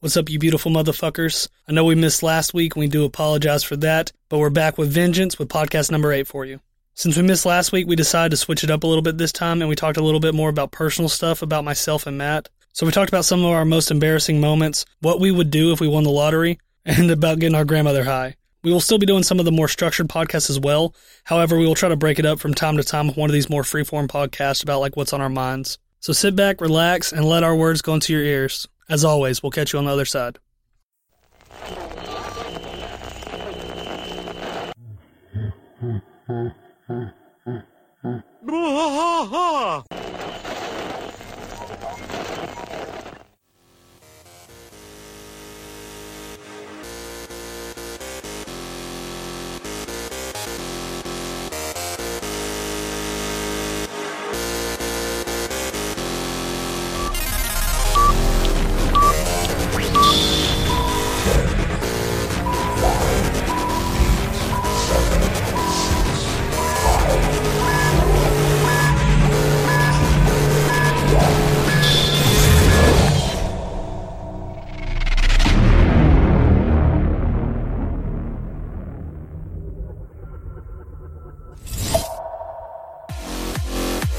What's up, you beautiful motherfuckers? I know we missed last week, and we do apologize for that, but we're back with vengeance with podcast number eight for you. Since we missed last week, we decided to switch it up a little bit this time, and we talked a little bit more about personal stuff about myself and Matt. So we talked about some of our most embarrassing moments, what we would do if we won the lottery, and about getting our grandmother high. We will still be doing some of the more structured podcasts as well. However, we will try to break it up from time to time with one of these more freeform podcasts about like what's on our minds. So sit back, relax, and let our words go into your ears. As always, we'll catch you on the other side.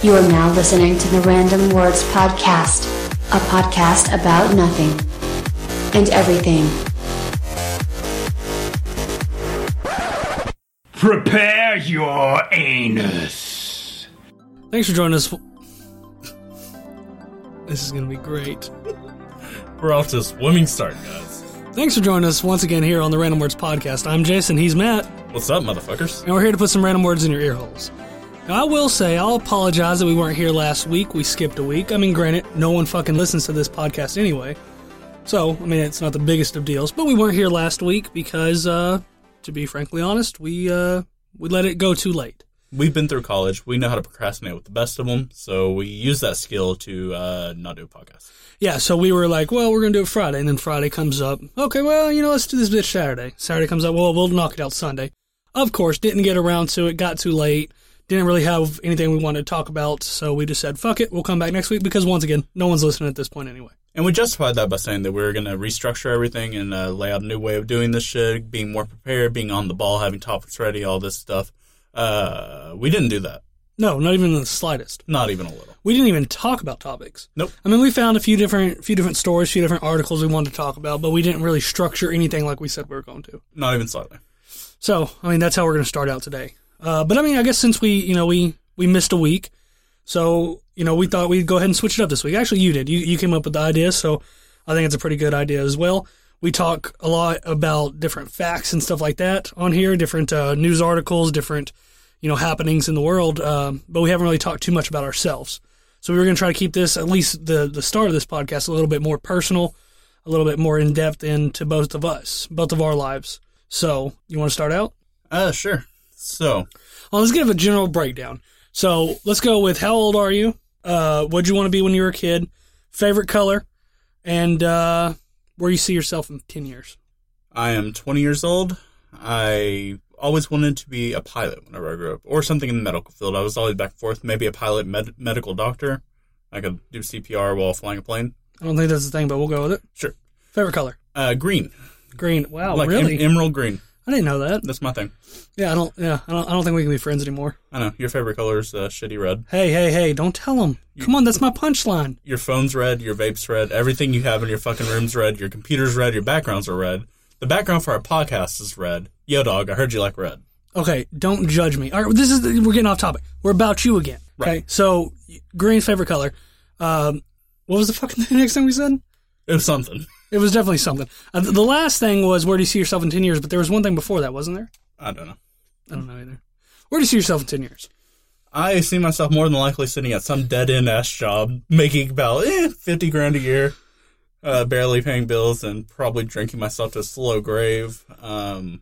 You are now listening to the Random Words Podcast, a podcast about nothing and everything. Prepare your anus. Thanks for joining us. This is going to be great. We're off to a swimming start, guys. Thanks for joining us once again here on the Random Words Podcast. I'm Jason, he's Matt, What's up, motherfuckers? and we're here to put some random words in your ear holes. Now, I will say, I'll apologize that we weren't here last week. We skipped a week. I mean, granted, no one fucking listens to this podcast anyway. So, I mean, it's not the biggest of deals, but we weren't here last week because, uh, to be frankly honest, we, uh, we let it go too late. We've been through college. We know how to procrastinate with the best of them, so we use that skill to uh, not do a podcast. Yeah, so we were like, well, we're going to do it Friday. And then Friday comes up. Okay, well, you know, let's do this bitch Saturday. Saturday comes up. Well, we'll knock it out Sunday. Of course, didn't get around to it. Got too late. Didn't really have anything we wanted to talk about. So we just said, fuck it. We'll come back next week because, once again, no one's listening at this point anyway. And we justified that by saying that we were going to restructure everything and uh, lay out a new way of doing this shit, being more prepared, being on the ball, having topics ready, all this stuff. Uh, we didn't do that. No, not even the slightest. Not even a little. We didn't even talk about topics. Nope. I mean, we found a few different, few different stories, few different articles we wanted to talk about, but we didn't really structure anything like we said we were going to. Not even slightly. So, I mean, that's how we're going to start out today. Uh, but I mean, I guess since we, you know, we, we missed a week, so, you know, we thought we'd go ahead and switch it up this week. Actually, you did. You, you came up with the idea, so I think it's a pretty good idea as well. We talk a lot about different facts and stuff like that on here, different uh, news articles, different, you know, happenings in the world, um, but we haven't really talked too much about ourselves. So we were going to try to keep this, at least the, the start of this podcast, a little bit more personal, a little bit more in depth into both of us, both of our lives. So, you want to start out? Uh, sure. So, Well, let's give a general breakdown. So let's go with how old are you? Uh, what'd you want to be when you were a kid? Favorite color, and uh, where you see yourself in ten years. I am 20 years old. I always wanted to be a pilot whenever I grew up, or something in the medical field. I was always back and forth. Maybe a pilot, med- medical doctor. I could do CPR while flying a plane. I don't think that's the thing, but we'll go with it. Sure. Favorite color, Uh, green, green. Wow, like really? em- emerald green. I didn't know that. That's my thing. Yeah, I don't. Yeah, I don't. I don't think we can be friends anymore. I know your favorite color is uh, shitty red. Hey, hey, hey! Don't tell them. Come on, that's my punchline. Your phone's red. Your vape's red. Everything you have in your fucking room's red. Your computer's red. Your backgrounds are red. The background for our podcast is red. Yo, dog, I heard you like red. Okay, don't judge me. All right, this is we're getting off topic. We're about you again. Okay, Right. so green's favorite color. Um, what was the fucking next thing we said? It was something. It was definitely something. Uh, the last thing was where do you see yourself in ten years? But there was one thing before that, wasn't there? I don't know. I don't know either. Where do you see yourself in ten years? I see myself more than likely sitting at some dead end ass job, making about eh, fifty grand a year, uh, barely paying bills, and probably drinking myself to a slow grave. Um,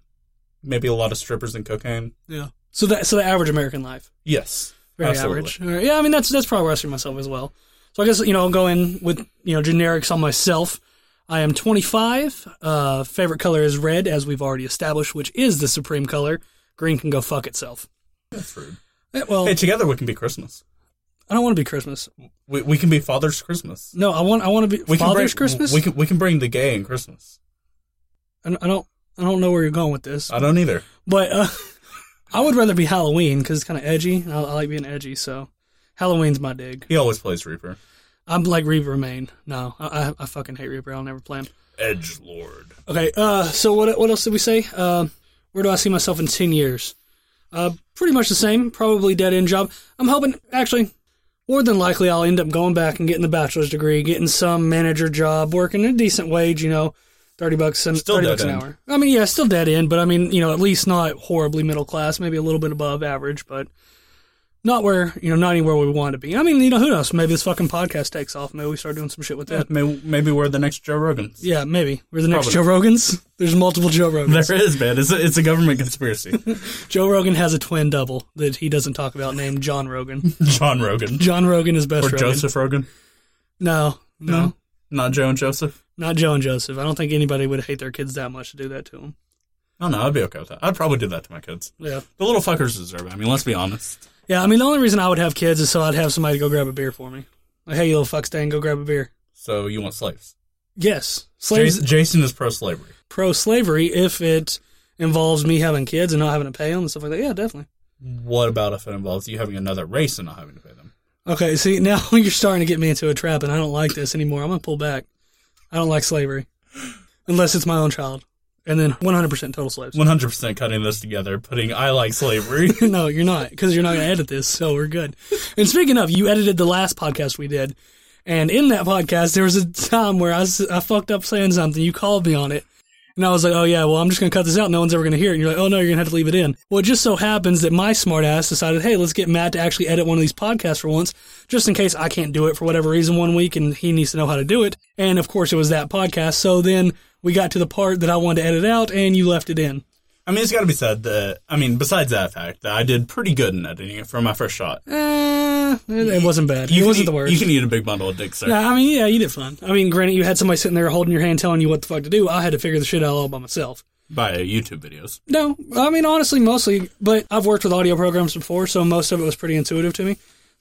maybe a lot of strippers and cocaine. Yeah. So that so the average American life, Yes, very absolutely. average. All right. Yeah, I mean that's that's probably where I see myself as well. So I guess you know I'll go in with you know generics on myself. I am 25. Uh, favorite color is red, as we've already established, which is the supreme color. Green can go fuck itself. That's rude. Eh, Well, Hey, together we can be Christmas. I don't want to be Christmas. We, we can be Father's Christmas. No, I want I want to be We Father's bring, Christmas. We can we can bring the gay in Christmas. I don't- I don't I don't know where you're going with this, I don't either. but uh, I would rather be Halloween because it's kind of edgy. I, I like being edgy, so Halloween's my dig. He always plays Reaper. I'm like Reaper main. No, I, I, I fucking hate Reaper. I'll never play him. Edge Lord. Okay, uh, so what what else did we say? Uh, where do I see myself in ten years? Uh, pretty much the same. Probably dead end job. I'm hoping actually. More than likely, I'll end up going back and getting the bachelor's degree, getting some manager job, working a decent wage, you know, thirty bucks an Still thirty dead bucks an end. hour. I mean, yeah, still dead end, but I mean, you know, at least not horribly middle class, maybe a little bit above average, but not where you know, not anywhere we want to be. I mean, you know, who knows? Maybe this fucking podcast takes off. Maybe we start doing some shit with that. Maybe, maybe we're the next Joe Rogans. Yeah, maybe we're the next Probably. Joe Rogans. There's multiple Joe Rogans. There is, man. It's a, it's a government conspiracy. Joe Rogan has a twin double that he doesn't talk about named John Rogan. John Rogan. John Rogan is best Or Rogan. Joseph Rogan. No, no, Not Joe and Joseph. not Joe and Joseph. I don't think anybody would hate their kids that much to do that to them. Oh no, I'd be okay with that. I'd probably do that to my kids. Yeah. The little fuckers deserve it. I mean, let's be honest. Yeah, I mean, the only reason I would have kids is so I'd have somebody to go grab a beer for me. Like, hey, you little fuck stain, go grab a beer. So you want slaves? Yes. Slaves, Jason, Jason is pro-slavery. pro slavery if it involves me having kids and not having to pay them and stuff like that. Yeah, definitely. What about if it involves you having another race and not having to pay them? Okay, see, now you're starting to get me into a trap and I don't like this anymore. I'm going to pull back. I don't like slavery. Unless it's my own child. And then 100% total slaves. 100% cutting this together, putting I like slavery. no, you're not, because you're not going to edit this, so we're good. And speaking of, you edited the last podcast we did, and in that podcast, there was a time where I, was, I fucked up saying something. You called me on it, and I was like, "Oh yeah, well, I'm just going to cut this out. No one's ever going to hear it." And you're like, "Oh no, you're going to have to leave it in." Well, it just so happens that my smart ass decided, "Hey, let's get Matt to actually edit one of these podcasts for once, just in case I can't do it for whatever reason one week, and he needs to know how to do it." And of course, it was that podcast. So then we got to the part that I wanted to edit out, and you left it in. I mean, it's got to be said that, I mean, besides that fact, that I did pretty good in editing it for my first shot. Uh, it, it wasn't bad. You it wasn't eat- the worst. You can eat a big bundle of dick, sir. Yeah, I mean, yeah, you did fun. I mean, granted, you had somebody sitting there holding your hand, telling you what the fuck to do. I had to figure the shit out all by myself. By YouTube videos. No, I mean, honestly, mostly. But I've worked with audio programs before, so most of it was pretty intuitive to me.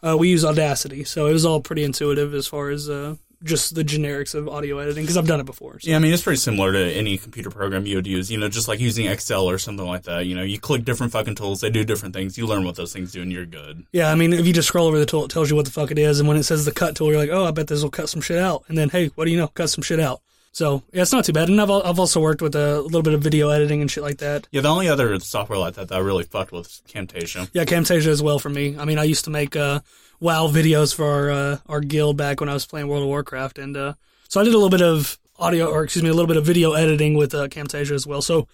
Uh, we use Audacity, so it was all pretty intuitive as far as uh, just the generics of audio editing because I've done it before. So. Yeah, I mean, it's pretty similar to any computer program you would use, you know, just like using Excel or something like that. You know, you click different fucking tools, they do different things, you learn what those things do, and you're good. Yeah, I mean, if you just scroll over the tool, it tells you what the fuck it is, and when it says the cut tool, you're like, oh, I bet this will cut some shit out. And then, hey, what do you know? Cut some shit out. So yeah, it's not too bad. And I've I've also worked with a little bit of video editing and shit like that. Yeah, the only other software like that that I really fucked with is Camtasia. Yeah, Camtasia as well for me. I mean, I used to make uh, WoW videos for our uh, our guild back when I was playing World of Warcraft, and uh, so I did a little bit of audio, or excuse me, a little bit of video editing with uh, Camtasia as well. So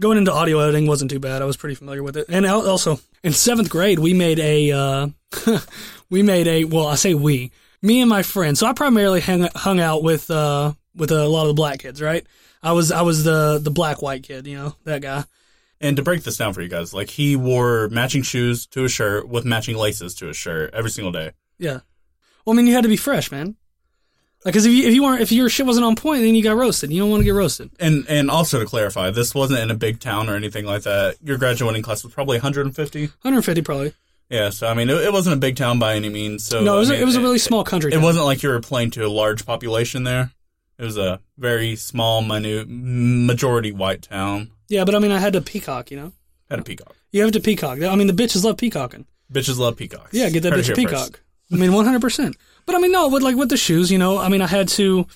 going into audio editing wasn't too bad. I was pretty familiar with it. And also in seventh grade, we made a uh, we made a well, I say we, me and my friend. So I primarily hung hung out with uh, with a lot of the black kids, right? I was I was the the black white kid, you know that guy. And to break this down for you guys, like he wore matching shoes to his shirt with matching laces to his shirt every single day. Yeah. Well, I mean, you had to be fresh, man. Like, cause if you if you weren't if your shit wasn't on point, then you got roasted. You don't want to get roasted. And and also to clarify, this wasn't in a big town or anything like that. Your graduating class was probably 150. 150 probably. Yeah, so I mean, it, it wasn't a big town by any means. So No, it was, I a mean, it was a really small country. It town. wasn't like you were playing to a large population there. It was a very small, minute, majority white town. Yeah, but I mean, I had to peacock. You know, Had a peacock. you have to peacock. I mean, the bitches love peacocking. Bitches love peacocks. Yeah, get that Heard bitch it a here peacock. first. I mean, 100. percent But I mean, no, with like with the shoes, you know, I mean, I had to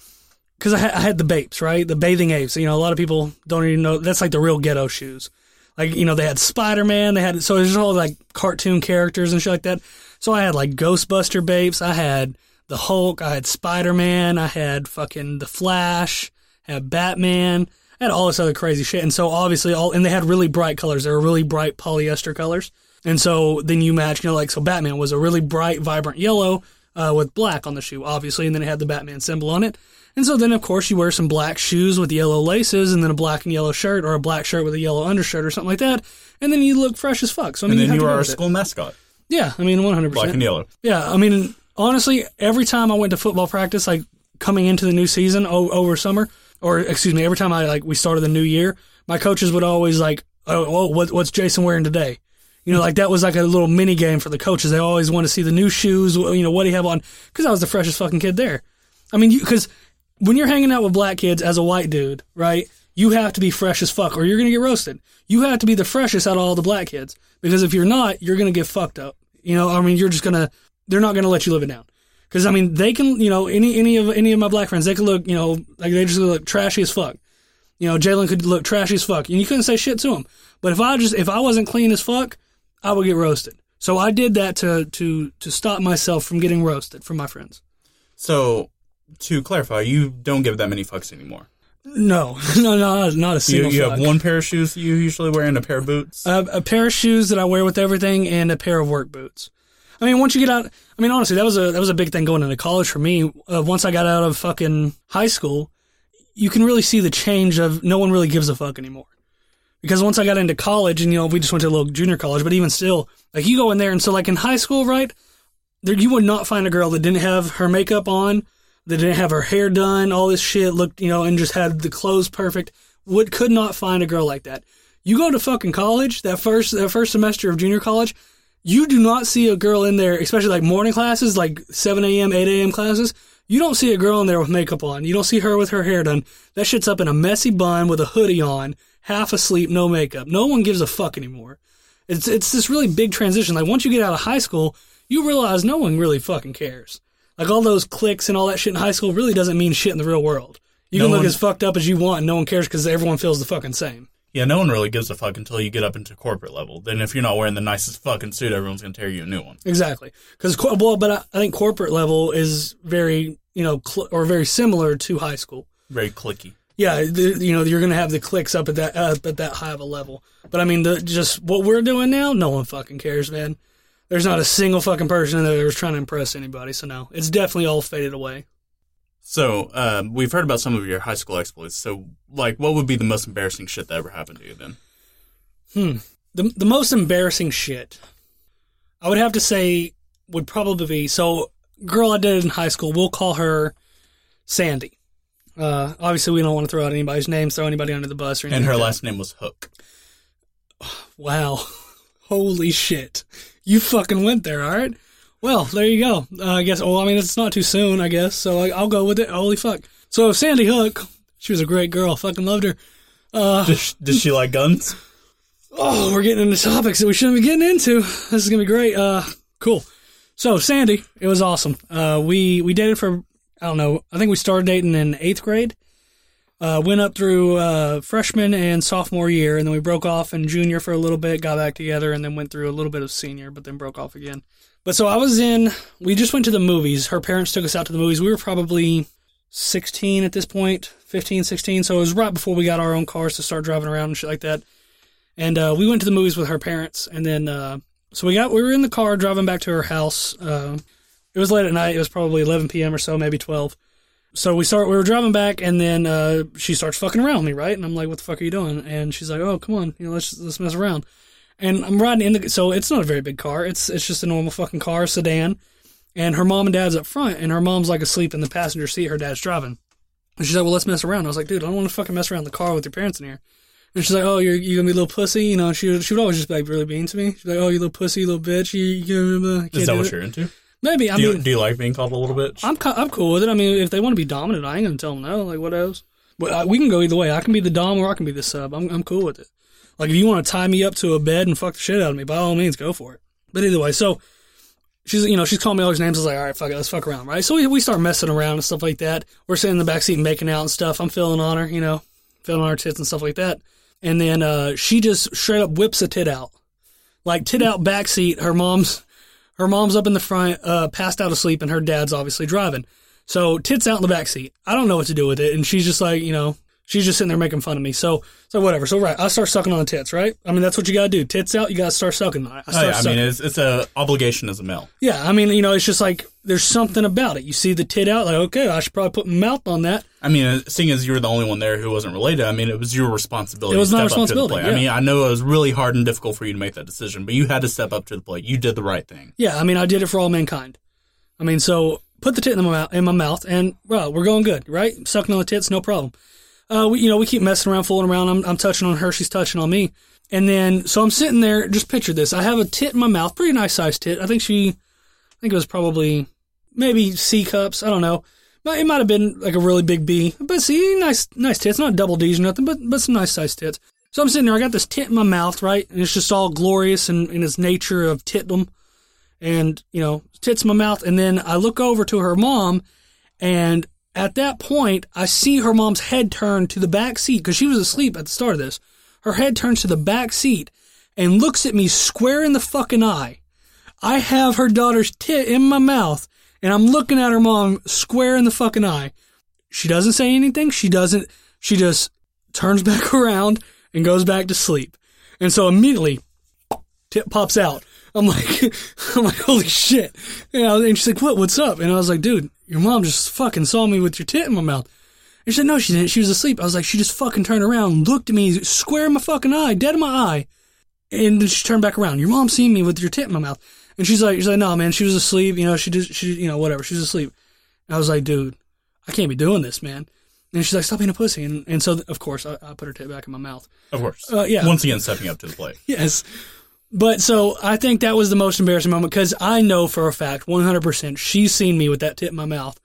because I, had I had the Bapes, right? The bathing apes. You know, a lot of people don't even know that's like the real ghetto shoes. Like you know, they had Spider Man. They had so it there's all like cartoon characters and shit like that. So I had like Ghostbuster Bapes. I had the Hulk. I had Spider Man. I had fucking the Flash. I had Batman. I had all this other crazy shit. And so obviously all and they had really bright colors. They were really bright polyester colors. And so then you match, you know, like so Batman was a really bright, vibrant yellow uh, with black on the shoe, obviously, and then it had the Batman symbol on it. And so then, of course, you wear some black shoes with yellow laces, and then a black and yellow shirt, or a black shirt with a yellow undershirt, or something like that. And then you look fresh as fuck. So I mean, And then you were go our school mascot, Yeah, I mean, one hundred black and yellow. Yeah, I mean, honestly, every time I went to football practice, like coming into the new season o- over summer, or excuse me, every time I like we started the new year, my coaches would always like, "Oh, oh what, what's Jason wearing today?" You know, like that was like a little mini game for the coaches. They always want to see the new shoes, you know, what do you have on? Because I was the freshest fucking kid there. I mean, because when you're hanging out with black kids as a white dude, right? You have to be fresh as fuck, or you're gonna get roasted. You have to be the freshest out of all the black kids, because if you're not, you're gonna get fucked up. You know, I mean, you're just gonna, they're not gonna let you live it down. Because I mean, they can, you know, any any of any of my black friends, they could look, you know, like they just look trashy as fuck. You know, Jalen could look trashy as fuck, and you couldn't say shit to him. But if I just if I wasn't clean as fuck, I would get roasted. So I did that to to to stop myself from getting roasted from my friends. So, to clarify, you don't give that many fucks anymore. No, no, no, not a single. you fuck. have one pair of shoes you usually wear and a pair of boots. a, a pair of shoes that I wear with everything, and a pair of work boots. I mean, once you get out, I mean, honestly, that was a that was a big thing going into college for me. Uh, once I got out of fucking high school, you can really see the change of no one really gives a fuck anymore. Because once I got into college, and you know, we just went to a little junior college, but even still, like you go in there, and so like in high school, right? There, you would not find a girl that didn't have her makeup on, that didn't have her hair done, all this shit, looked, you know, and just had the clothes perfect. Would could not find a girl like that. You go to fucking college, that first that first semester of junior college, you do not see a girl in there, especially like morning classes, like 7 a.m., 8 a.m. classes. You don't see a girl in there with makeup on. You don't see her with her hair done. That shit's up in a messy bun with a hoodie on, half asleep, no makeup. No one gives a fuck anymore. It's it's this really big transition. Like once you get out of high school, you realize no one really fucking cares. Like all those clicks and all that shit in high school really doesn't mean shit in the real world. You No can look one- as fucked up as you want, and no one cares because everyone feels the fucking same. Yeah, no one really gives a fuck until you get up into corporate level. Then, if you're not wearing the nicest fucking suit, everyone's gonna tear you a new one. Exactly. Because well, but I, I think corporate level is very you know cl- or very similar to high school. Very clicky. Yeah, the, you know you're gonna have the clicks up at that up at that high of a level. But I mean, the just what we're doing now, no one fucking cares, man. There's not a single fucking person in there that's trying to impress anybody. So no, it's definitely all faded away. So, um, we've heard about some of your high school exploits. So, like, what would be the most embarrassing shit that ever happened to you then? the the most embarrassing shit I would have to say would probably be so girl I dated in high school. We'll call her Sandy. Uh, obviously, we don't want to throw out anybody's names, throw anybody under the bus or anything. And her like last name was Hook. Wow, holy shit! You fucking went there, all right. Well, there you go. Uh, I guess. Well, I mean, it's not too soon, I guess. So I, I'll go with it. Holy fuck! So Sandy Hook, she was a great girl. Fucking loved her. Does she, does she like guns? Oh, we're getting into topics that we shouldn't be getting into. This is gonna be great. Uh, cool. So Sandy, it was awesome. Uh, we we dated for I don't know. I think we started dating in eighth grade. Uh, went up through uh, freshman and sophomore year, and then we broke off in junior for a little bit. Got back together, and then went through a little bit of senior, but then broke off again. But so I was in. We just went to the movies. Her parents took us out to the movies. We were probably 16 at this point, 15, 16. So it was right before we got our own cars to start driving around and shit like that and uh, we went to the movies with her parents and then uh, so we got we were in the car driving back to her house uh, it was late at night it was probably 11 p.m or so maybe 12 so we start we were driving back and then uh, she starts fucking around with me right and i'm like what the fuck are you doing and she's like oh come on you know let's let's mess around and i'm riding in the so it's not a very big car it's it's just a normal fucking car sedan and her mom and dad's up front and her mom's like asleep in the passenger seat her dad's driving and she's like well let's mess around i was like dude i don't want to fucking mess around the car with your parents in here and she's like, "Oh, you're you gonna be a little pussy," you know. She would, she would always just be like really mean to me. She's like, "Oh, you little pussy, you little bitch." You, you uh, can't Is that what it." you're into? Maybe. I Do you, mean, do you like being called a little bitch? I'm I'm cool with it. I mean, if they want to be dominant, I ain't gonna tell them no. Like, what else? But uh, we can go either way. I can be the dom or I can be the sub. I'm I'm cool with it. Like, if you want to tie me up to a bed and fuck the shit out of me, by all means, go for it. But either way, so she's you know she's calling me all these names. I was like, all right, fuck it, let's fuck around, right? So we we start messing around and stuff like that. We're sitting in the back seat making out and stuff. I'm feeling on her, you know, feeling on her tits and stuff like that. And then uh, she just straight up whips a tit out, like tit out back seat. Her mom's her mom's up in the front, uh, passed out asleep, and her dad's obviously driving. So tits out in the back seat. I don't know what to do with it, and she's just like, you know, she's just sitting there making fun of me. So, so whatever. So right, I start sucking on the tits. Right. I mean, that's what you gotta do. Tits out. You gotta start sucking. I I Oh, start yeah, I mean, it's, it's a obligation as a male. yeah. I mean, you know, it's just like there's something about it. You see the tit out, like okay, I should probably put my mouth on that. I mean, seeing as you were the only one there who wasn't related, I mean, it was your responsibility. It was to my step up to the responsibility, yeah. I mean, I know it was really hard and difficult for you to make that decision, but you had to step up to the plate. You did the right thing. Yeah. I mean, I did it for all mankind. I mean, so put the tit in my mouth, in my mouth, and well, we're going good, right? Sucking on the tits, no problem. Uh, we, you know, we keep messing around, fooling around. I'm, I'm touching on her, she's touching on me. And then, so I'm sitting there, just picture this. I have a tit in my mouth, pretty nice sized tit. I think she, I think it was probably maybe C cups. I don't know. But it might have been like a really big B. But see, nice, nice tits. Not double D's or nothing, but, but some nice sized tits. So I'm sitting there, I got this tit in my mouth, right? And it's just all glorious in, in its nature of titdom. And, you know, tits in my mouth. And then I look over to her mom and at that point, I see her mom's head turn to the back seat because she was asleep at the start of this. Her head turns to the back seat and looks at me square in the fucking eye. I have her daughter's tit in my mouth and I'm looking at her mom square in the fucking eye. She doesn't say anything. She doesn't, she just turns back around and goes back to sleep. And so immediately, tit pops out. I'm like, I'm like, holy shit. And she's like, what, what's up? And I was like, dude, your mom just fucking saw me with your tit in my mouth. And she said, no, she didn't. She was asleep. I was like, she just fucking turned around, looked at me square in my fucking eye, dead in my eye. And then she turned back around. Your mom seen me with your tit in my mouth. And she's like, she's like, no, man, she was asleep. You know, she just, she, you know, whatever. She was asleep. And I was like, dude, I can't be doing this, man. And she's like, stop being a pussy. And, and so, of course, I, I put her tit back in my mouth. Of course. Uh, yeah. Once again, stepping up to the plate. Yes. But so I think that was the most embarrassing moment because I know for a fact, 100%, she's seen me with that tip in my mouth.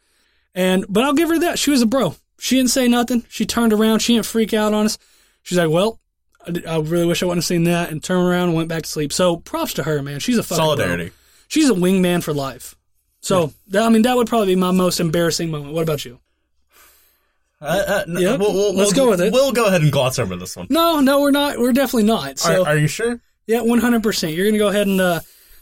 And, but I'll give her that. She was a bro. She didn't say nothing. She turned around. She didn't freak out on us. She's like, well, I really wish I wouldn't have seen that and turned around and went back to sleep. So props to her, man. She's a fucking bro. Solidarity. She's a wingman for life. So, that, I mean, that would probably be my most embarrassing moment. What about you? Uh, uh, Yep. we'll, we'll, Let's we'll- go with it. We'll go ahead and gloss over this one. No, no, we're not. We're definitely not. So, Are, are you sure? Yeah, one hundred percent. You're gonna go ahead and uh,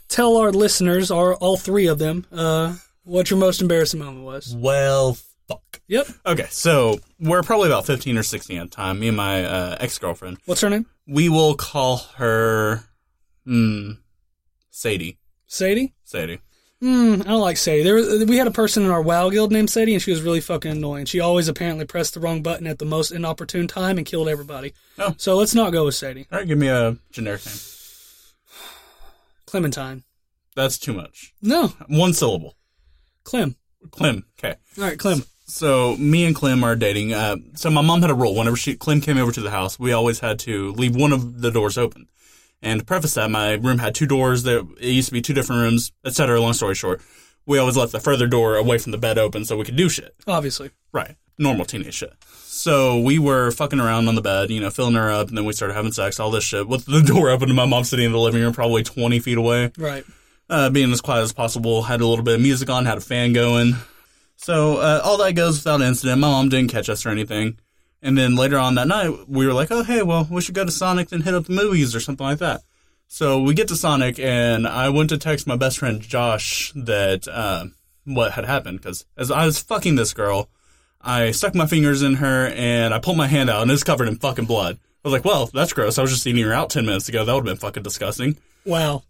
tell our listeners, our all three of them, uh, what your most embarrassing moment was. Well, fuck. Yep. Okay, so we're probably about 15 or 16 at the time. Me and my uh, ex girlfriend. What's her name? We will call her. Hmm. Sadie. Sadie. Sadie. Hmm. I don't like Sadie. There, was, we had a person in our WoW guild named Sadie, and she was really fucking annoying. She always apparently pressed the wrong button at the most inopportune time and killed everybody. Oh. So let's not go with Sadie. All right, give me a generic name. Clementine. That's too much. No, One syllable. Clem. Clem. Okay. All right, Clem. So me and Clem are dating. Uh, so my mom had a rule. Whenever she Clem came over to the house, we always had to leave one of the doors open. And to preface that, my room had two doors. That it used to be two different rooms, etc. Long story short, we always left the further door away from the bed open so we could do shit. Obviously. Right. Normal teenage shit. So we were fucking around on the bed, you know, filling her up, and then we started having sex, all this shit, with the door open and my mom sitting in the living room, probably 20 feet away Right. uh, being as quiet as possible. Had a little bit of music on, had a fan going. So uh, all that goes without incident. My mom didn't catch us or anything. And then later on that night, we were like, "Oh, hey, well, we should go to Sonic and hit up the movies or something like that." So we get to Sonic, and I went to text my best friend Josh that uh, what had happened because as I was fucking this girl, I stuck my fingers in her and I pulled my hand out and it's covered in fucking blood. I was like, "Well, that's gross. I was just eating her out ten minutes ago. That would have been fucking disgusting." Wow.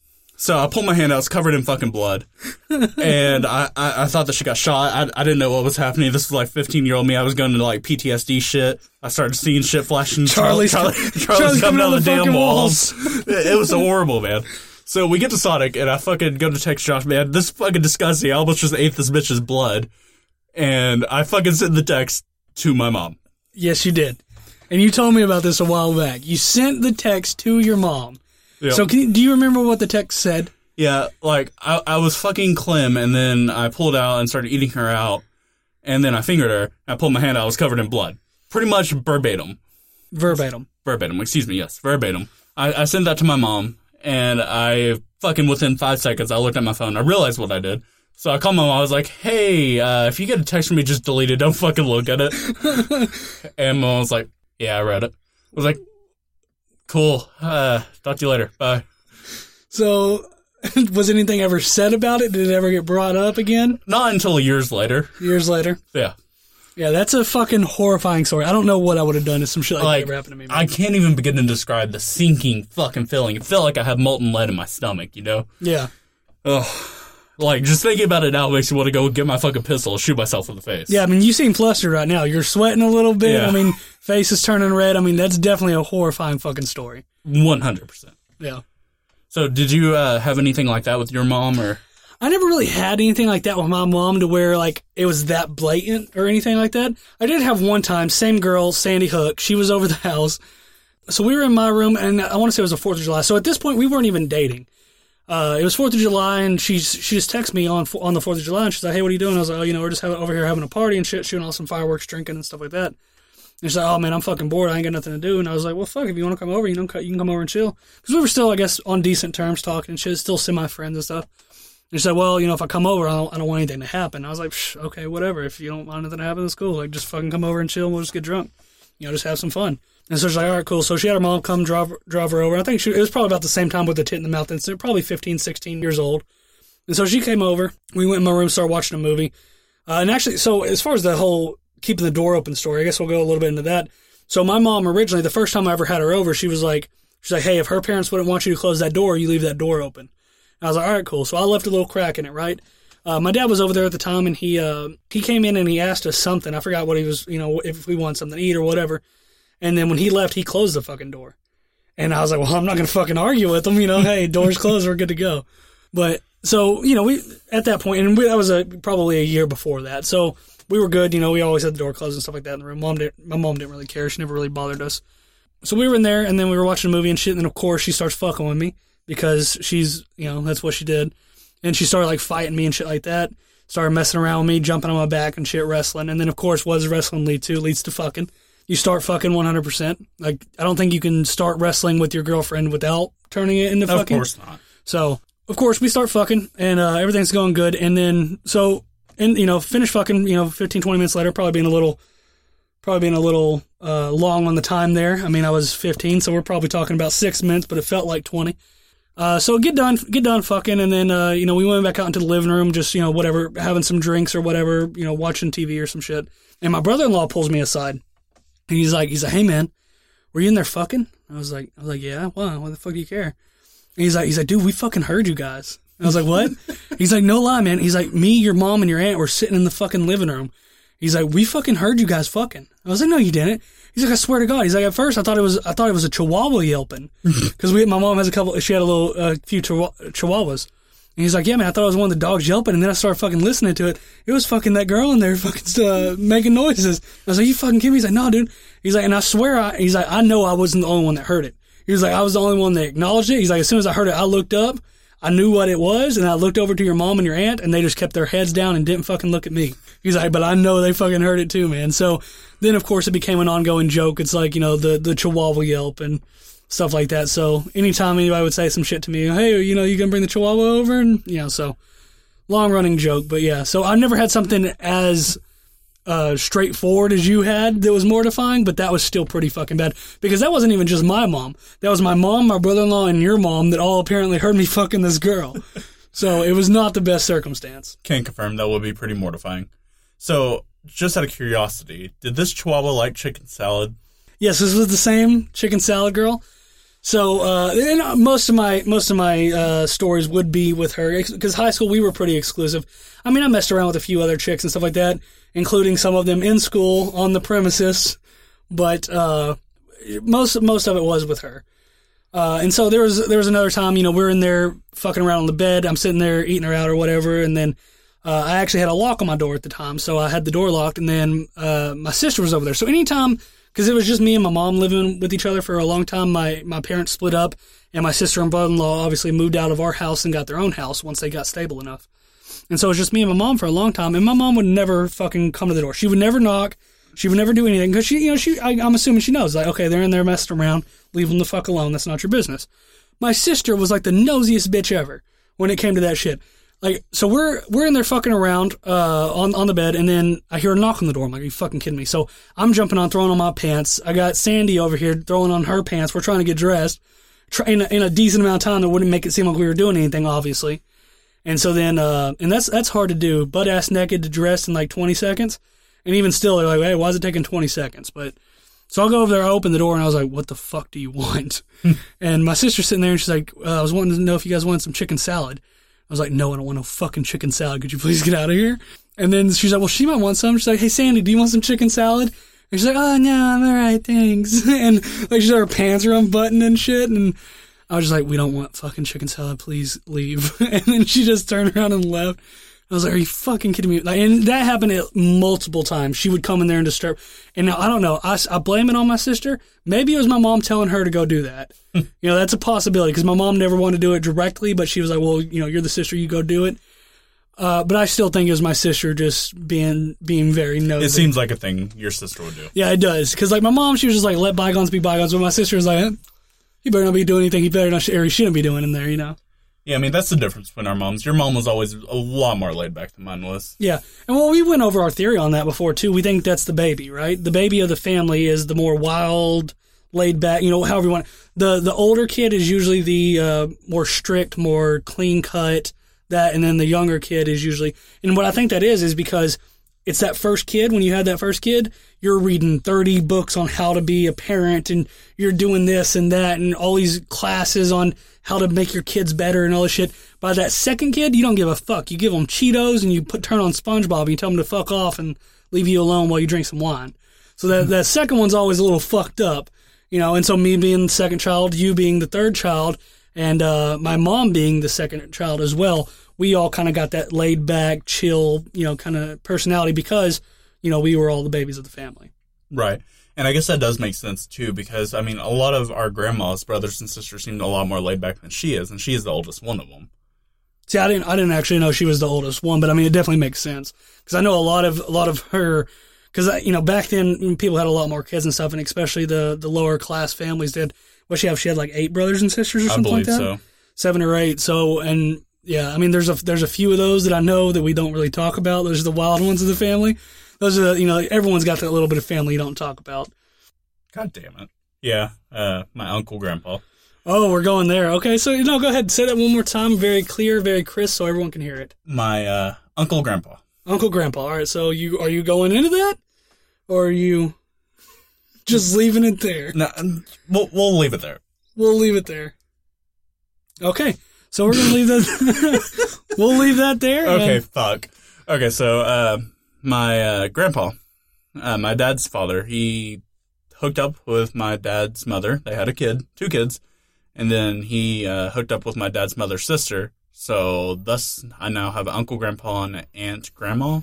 So I pulled my hand out, it's covered in fucking blood. and I, I, I thought that she got shot. I, I didn't know what was happening. This was like 15 year old me. I was going to like PTSD shit. I started seeing shit flashing. Charlie's- Charlie, Charlie's Charlie's coming down down the, the damn fucking walls. it, it was horrible, man. So we get to Sonic and I fucking go to text Josh, man. This is fucking disgusting. I almost just ate this bitch's blood. And I fucking sent the text to my mom. Yes, you did. And you told me about this a while back. You sent the text to your mom. Yep. So can you, do you remember what the text said? Yeah, like I, I was fucking Clem, and then I pulled out and started eating her out, and then I fingered her. I pulled my hand out; I was covered in blood, pretty much verbatim. Verbatim. Verbatim, excuse me, yes, verbatim. I, I sent that to my mom, and I fucking within five seconds, I looked at my phone. I realized what I did, so I called my mom. I was like, "Hey, uh, if you get a text from me, just delete it. Don't fucking look at it." and mom was like, "Yeah, I read it." I was like, "Cool. Uh, talk to you later. Bye." So, was anything ever said about it? Did it ever get brought up again Not until years later. years later? Yeah. Yeah, that's a fucking horrifying story. I don't know what I would have done if some shit like, like that ever happened to me. man. I can't even begin to describe the sinking fucking feeling. It felt like I had molten lead in my stomach, you know? yeah. Ugh. Like just thinking about it now makes me want to go get my fucking pistol and shoot myself in the face. Yeah, I mean, you seem flustered right now. You're sweating a little bit. Yeah. I mean, face is turning red. I mean, that's definitely a horrifying fucking story. One hundred percent. Yeah. So did you uh, have anything like that with your mom or I never really had anything like that with my mom to where like it was that blatant or anything like that. I did have one time, same girl, Sandy Hook. She was over the house. So we were in my room and I want to say it was the 4th of July. So at this point we weren't even dating. Uh, it was 4th of July and she she just texted me on on the 4th of July and she's like, "Hey, what are you doing?" I was like, "Oh, you know, we're just having, over here having a party and shit, shooting all some fireworks, drinking and stuff like that." And she's like, "Oh man, I'm fucking bored. I ain't got nothing to do." And I was like, "Well, fuck, if you want to come over, you know, you can come over and chill." Because we were still, I guess, on decent terms, talking and shit, still semi friends and stuff. And she said, "Well, you know, if I come over, I don't, I don't want anything to happen." I was like, "Okay, whatever. If you don't want anything to happen, that's cool. Like, just fucking come over and chill. and We'll just get drunk. You know, just have some fun." And so she's like, "All right, cool." So she had her mom come drive drive her over. I think she, it was probably about the same time with the tit in the mouth incident, probably 15, 16 years old. And so she came over. We went in my room, started watching a movie. Uh, and actually, so as far as the whole keeping the door open story, I guess we'll go a little bit into that. So my mom originally, the first time I ever had her over, she was like, she's like, hey, if her parents wouldn't want you to close that door, you leave that door open. And I was like, all right, cool. So I left a little crack in it, right? Uh, my dad was over there at the time, and he uh, he came in and he asked us something. I forgot what he was, you know, if we want something to eat or whatever. And then when he left, he closed the fucking door. And I was like, well, I'm not gonna fucking argue with him, you know. hey, doors closed, we're good to go. But so you know, we at that point, and we, that was a, probably a year before that. So we were good. You know, we always had the door closed and stuff like that in the room. Mom didn't, my mom didn't really care. She never really bothered us. So we were in there, and then we were watching a movie and shit. And then of course she starts fucking with me because she's, you know, that's what she did. And she started like fighting me and shit like that. Started messing around with me, jumping on my back and shit, wrestling. And then of course, what does wrestling lead to? Leads to fucking. You start fucking 100%. Like, I don't think you can start wrestling with your girlfriend without turning it into Of fucking. course not. So, of course, we start fucking, and uh, everything's going good. And then, so, and you know, finish fucking, you know, 15, 20 minutes later, probably being a little, probably being a little uh, long on the time there. I mean, I was 15, so we're probably talking about six minutes, but it felt like 20. Uh, so get done, get done fucking, and then, uh, you know, we went back out into the living room, just, you know, whatever, having some drinks or whatever, you know, watching TV or some shit. And my brother in law pulls me aside, and he's like, he's like, hey man, were you in there fucking? I was like, I was like, yeah, why? Why the fuck do you care? And he's like, he's like, dude, we fucking heard you guys. I was like, what? he's like, no lie, man. He's like, me, your mom, and your aunt were sitting in the fucking living room. He's like, we fucking heard you guys fucking. I was like, no, you didn't. He's like, I swear to God. He's like, at first I thought it was, I thought it was a chihuahua yelping because we, my mom has a couple, she had a little, a uh, few chihuah- chihuahuas. And he's like, yeah, man, I thought it was one of the dogs yelping. And then I started fucking listening to it. It was fucking that girl in there fucking uh, making noises. I was like, you fucking kidding me? He's like, no, dude. He's like, and I swear, I, he's like, I know I wasn't the only one that heard it. He was like, I was the only one that acknowledged it. He's like, as soon as I heard it, I looked up. I knew what it was, and I looked over to your mom and your aunt, and they just kept their heads down and didn't fucking look at me. He's like, but I know they fucking heard it too, man. So then, of course, it became an ongoing joke. It's like, you know, the, the chihuahua yelp and stuff like that. So anytime anybody would say some shit to me, hey, you know, you gonna bring the chihuahua over? And, you know, so long running joke. But yeah, so I never had something as uh, straightforward as you had that was mortifying, but that was still pretty fucking bad because that wasn't even just my mom. That was my mom, my brother in law, and your mom that all apparently heard me fucking this girl. so it was not the best circumstance. Can confirm that would be pretty mortifying. So, just out of curiosity, did this chihuahua like chicken salad? Yes, this was the same chicken salad girl. So uh, and most of my most of my uh, stories would be with her because high school we were pretty exclusive. I mean, I messed around with a few other chicks and stuff like that, including some of them in school on the premises, but uh, most most of it was with her. Uh, and so there was there was another time, you know, we're in there fucking around on the bed. I'm sitting there eating her out or whatever, and then uh, I actually had a lock on my door at the time, so I had the door locked, and then uh, my sister was over there. So anytime because it was just me and my mom living with each other for a long time. My my parents split up, and my sister and brother-in-law obviously moved out of our house and got their own house once they got stable enough. And so it was just me and my mom for a long time. And my mom would never fucking come to the door. She would never knock. She would never do anything because she, you know, she. I, I'm assuming she knows like, okay, they're in there messing around. Leave them the fuck alone. That's not your business. My sister was like the nosiest bitch ever when it came to that shit like so we're we're in there fucking around uh, on on the bed, and then I hear a knock on the door. I'm like, Are you fucking kidding me? So I'm jumping on, throwing on my pants. I got Sandy over here throwing on her pants. We're trying to get dressed try, in, a, in a decent amount of time that wouldn't make it seem like we were doing anything, obviously. And so then, uh, and that's that's hard to do, butt ass naked to dress in like 20 seconds. And even still, they're like, hey, why is it taking 20 seconds? But so I'll go over there, I open the door, and I was like, what the fuck do you want? and my sister's sitting there, and she's like, uh, I was wanting to know if you guys wanted some chicken salad. I was like, no, I don't want no fucking chicken salad. Could you please get out of here? And then she's like, well, she might want some. She's like, hey, Sandy, do you want some chicken salad? And she's like, oh, no, I'm all right, thanks. and like, she's her pants are unbuttoned and shit. And I was just like, we don't want fucking chicken salad. Please leave. and then she just turned around and left. I was like, are you fucking kidding me? Like, and that happened multiple times. She would come in there and disturb. And now I don't know. I, I blame it on my sister. Maybe it was my mom telling her to go do that. you know, that's a possibility because my mom never wanted to do it directly, but she was like, well, you know, you're the sister, you go do it. Uh, but I still think it was my sister just being being very nosy. It seems like a thing your sister would do. Yeah, it does. Because like my mom, she was just like, let bygones be bygones. But my sister was like, "He better not be doing anything. He better not, or you shouldn't be doing in there. You know. Yeah, I mean that's the difference between our moms. Your mom was always a lot more laid back than mine was. Yeah, and well, we went over our theory on that before too. We think that's the baby, right? The baby of the family is the more wild, laid back. You know, however you want. The the older kid is usually the uh, more strict, more clean cut. That, and then the younger kid is usually. And what I think that is is because it's that first kid. When you had that first kid, you're reading 30 books on how to be a parent, and you're doing this and that, and all these classes on how to make your kids better and all this shit. By that second kid, you don't give a fuck. You give them Cheetos and you put turn on SpongeBob and you tell them to fuck off and leave you alone while you drink some wine. So that that second one's always a little fucked up, you know. And so me being the second child, you being the third child, and uh, my mom being the second child as well, we all kind of got that laid back, chill, you know, kind of personality because you know we were all the babies of the family. Right. And I guess that does make sense too, because I mean, a lot of our grandma's brothers and sisters seemed a lot more laid back than she is, and she is the oldest one of them. See, I didn't, I didn't actually know she was the oldest one, but I mean, it definitely makes sense because I know a lot of, a lot of her, because you know, back then mm, people had a lot more kids and stuff, and especially the the lower class families did. What she have? She had like eight brothers and sisters or something like that. so. seven or eight. So, and yeah, I mean, there's a there's a few of those that I know that we don't really talk about. Those are the wild ones of the family. Those are the, you know everyone's got that little bit of family you don't talk about. God damn it. Yeah, uh, my uncle, grandpa. Oh, we're going there. Okay, so no, go ahead. And say that one more time, very clear, very crisp, so everyone can hear it. My uh, uncle, grandpa. Uncle Grandpa. All right, so you are you going into that, or are you just leaving it there? No, we'll we'll leave it there. We'll leave it there. Okay, so we're gonna leave that. we'll leave that there. Okay, and- fuck. Okay, so uh, my uh, grandpa, uh, my dad's father, he hooked up with my dad's mother. They had a kid, two kids, and then he uh, hooked up with my dad's mother's sister. So thus, I now have uncle, grandpa, and aunt, grandma.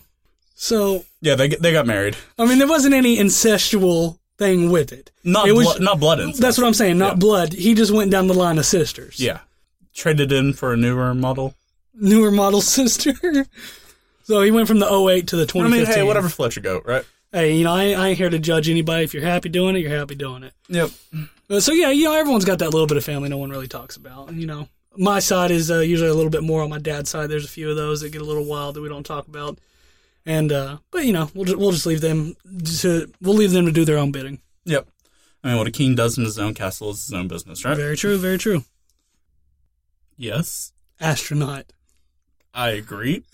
so Yeah, they they got married. I mean, there wasn't any incestual thing with it. Not It was- blo- not blood incest. That's what I'm saying. Not Yeah. blood. He just went down the line of sisters. Yeah, traded in for a newer model. Newer model sister. so he went from the 08 to the I 2015. mean, hey, whatever floats your goat, right? Hey, you know, I, I ain't here to judge anybody. If you're happy doing it, you're happy doing it. Yep. So yeah, you know, everyone's got that little bit of family no one really talks about. You know, my side is uh, usually a little bit more on my dad's side. There's a few of those that get a little wild that we don't talk about. And uh, but you know, we'll just, we'll just leave them to we'll leave them to do their own bidding. Yep. I mean, what a king does in his own castle is his own business, right? Very true. Very true. Yes, Astronaut. I agree.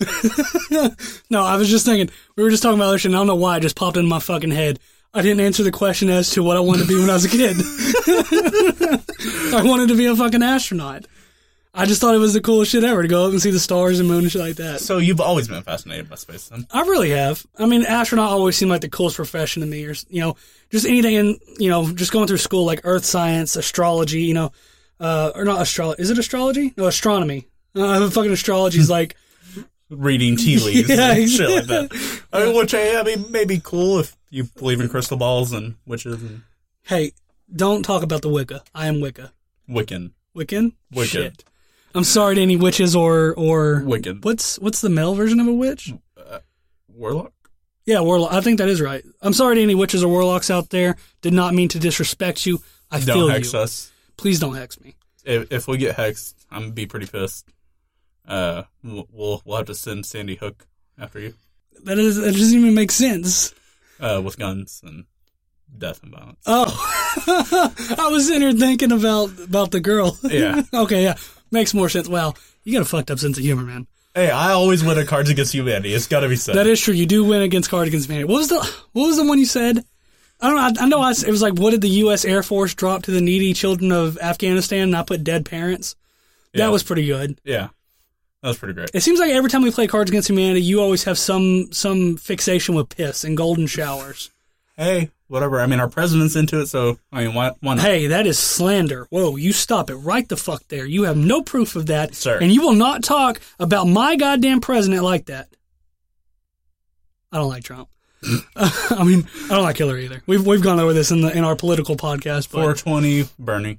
No, I was just thinking we were just talking about ocean. I don't know why it just popped into my fucking head. I didn't answer the question as to what I wanted to be when I was a kid. I wanted to be a fucking astronaut. I just thought it was the coolest shit ever to go up and see the stars and moon and shit like that. So you've always been fascinated by space, then? I really have. I mean, astronaut always seemed like the coolest profession to me, or you know, just anything in you know, just going through school like earth science, astrology, you know, uh, or not astrology. Is it astrology? No, astronomy. Uh, fucking astrology is like Reading tea leaves Yeah, and shit like that. I mean, which I mean, may be cool if you believe in crystal balls and witches and Hey, don't talk about the Wicca. I am Wicca. Wiccan. Wiccan? Wiccan. Shit. I'm sorry to any witches or or Wiccan. What's what's the male version of a witch? Warlock? Yeah, warlock. I think that is right. I'm sorry to any witches or warlocks out there. Did not mean to disrespect you. I Don't feel hex you. us. Please don't hex me. If, if we get hexed, I'm gonna be pretty pissed. Uh, we'll we'll we'll have to send Sandy Hook after you, That is that doesn't even make sense. uh, with guns and death and violence. Oh, I was in here thinking about about the girl. Yeah. okay, yeah, makes more sense. Wow, you got a fucked up sense of humor, man. Hey, I always win at Cards Against Humanity. It's got to be said. That is true. You do win against Cards Against Humanity. What was the What was the one you said? I don't know. I, I know. I, it was like, what did the U.S. Air Force drop to the needy children of Afghanistan? And I put dead parents. Yeah. That was pretty good. yeah, that was pretty great. It seems like every time we play Cards Against Humanity, you always have some some fixation with piss and golden showers. Hey, whatever. I mean, our president's into it, so I mean, why, why not? Hey, that is slander. Whoa, you stop it right the fuck there. You have no proof of that. Sir. And you will not talk about my goddamn president like that. I don't like Trump. I mean, I don't like Hillary either. We've we've gone over this in the in our political podcast. But 420 Bernie.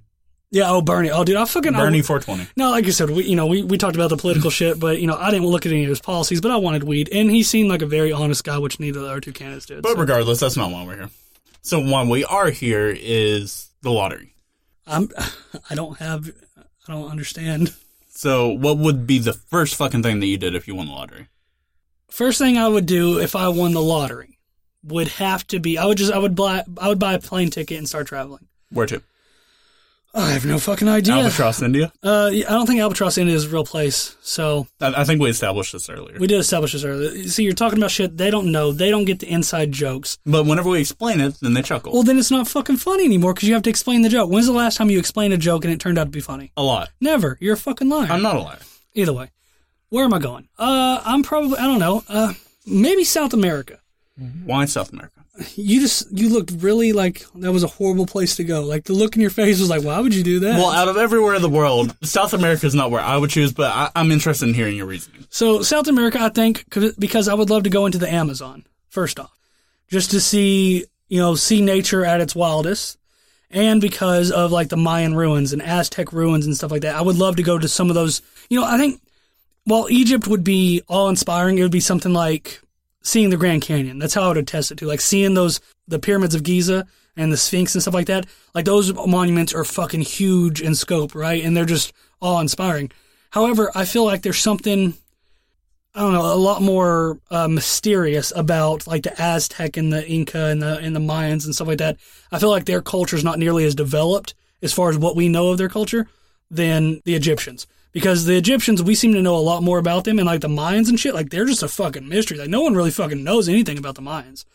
yeah, oh Bernie. Oh, dude, I fucking I- Bernie 420. No, like I said, we you know we, we talked about the political shit, but you know I didn't look at any of his policies, but I wanted weed, and he seemed like a very honest guy, which neither of the other two candidates did. But so regardless, that's not why we're here. So why we are here is the lottery. I'm I don't have I don't understand. So what would be the first fucking thing that you did if you won the lottery? First thing I would do if I won the lottery would have to be I would just I would buy I would buy a plane ticket and start traveling. Where to? I have no fucking idea. Albatross, India. Uh, I don't think Albatross India is a real place. So I, I think we established this earlier. we did establish this earlier. See, you're talking about shit they don't know. They don't get the inside jokes. but whenever we explain it, then they chuckle Well, then it's not fucking funny anymore because you have to explain the joke. When's the last time you explained a joke and it turned out to be funny? a lot. Never. You're a fucking liar. I'm not a liar. Either way, where am I going? Uh, I'm probably I don't know. Uh, maybe South America. Mm-hmm. Why South America? You just you looked really like that was a horrible place to go. Like the look in your face was like, why would you do that? Well, out of everywhere in the world, South America is not where I would choose, but I, I'm interested in hearing your reasoning. So South America, I think, because I would love to go into the Amazon first off, just to see you know see nature at its wildest, and because of like the Mayan ruins and Aztec ruins and stuff like that. I would love to go to some of those. You know, I think while Egypt would be awe inspiring, it would be something like seeing the Grand Canyon. That's how I would attest it to, like seeing those the pyramids of Giza and the Sphinx and stuff like that. Like those monuments are fucking huge in scope, right? And they're just awe inspiring. However, I feel like there's something I don't know, a lot more uh, mysterious about like the Aztec and the Inca and the and the Mayans and stuff like that. I feel like their culture is not nearly as developed as far as what we know of their culture than the Egyptians. Because the Egyptians, we seem to know a lot more about them, and like the Mayans and shit, like they're just a fucking mystery. Like no one really fucking knows anything about the Mayans.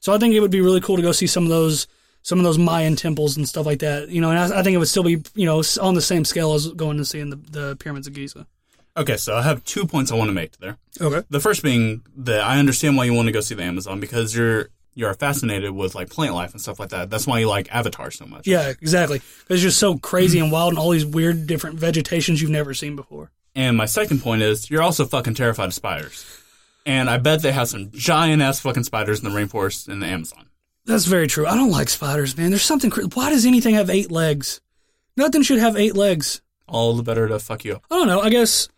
So I think it would be really cool to go see some of those some of those Mayan temples and stuff like that. You know, and I, I think it would still be you know on the same scale as going and seeing the, the pyramids of Giza. Okay, so I have two points I want to make there. Okay. The first being that I understand why you want to go see the Amazon because you're you're fascinated with like plant life and stuff like that. That's why you like Avatar so much. Yeah, exactly. It's just so crazy and wild and all these weird different vegetations you've never seen before. And my second point is you're also fucking terrified of spiders. And I bet they have some giant ass fucking spiders in the rainforest in the Amazon. That's very true. I don't like spiders, man. There's something. Why does anything have eight legs? Nothing should have eight legs. All the better to fuck you up. I don't know. I guess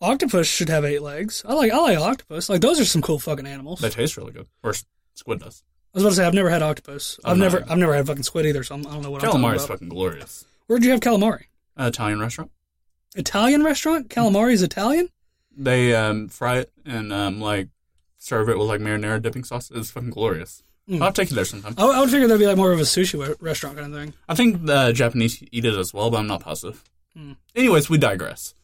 octopus should have eight legs. I like. I like octopus. Like those are some cool fucking animals. They taste really good. Or squid does. I was about to say I've never had octopus. I've I'm not never. either. I've never had fucking squid either. So I'm, I don't know what I'm Calamari talking is about. fucking glorious. Where'd you have calamari? Uh, Italian restaurant. Italian restaurant. Calamari is Italian. They um, fry it and um, like serve it with like marinara dipping sauce. It's fucking glorious. Mm. I'll take you there sometime. I, I would figure that'd be like more of a sushi restaurant kind of thing. I think the Japanese eat it as well, but I'm not positive. Hmm. Anyways, we digress.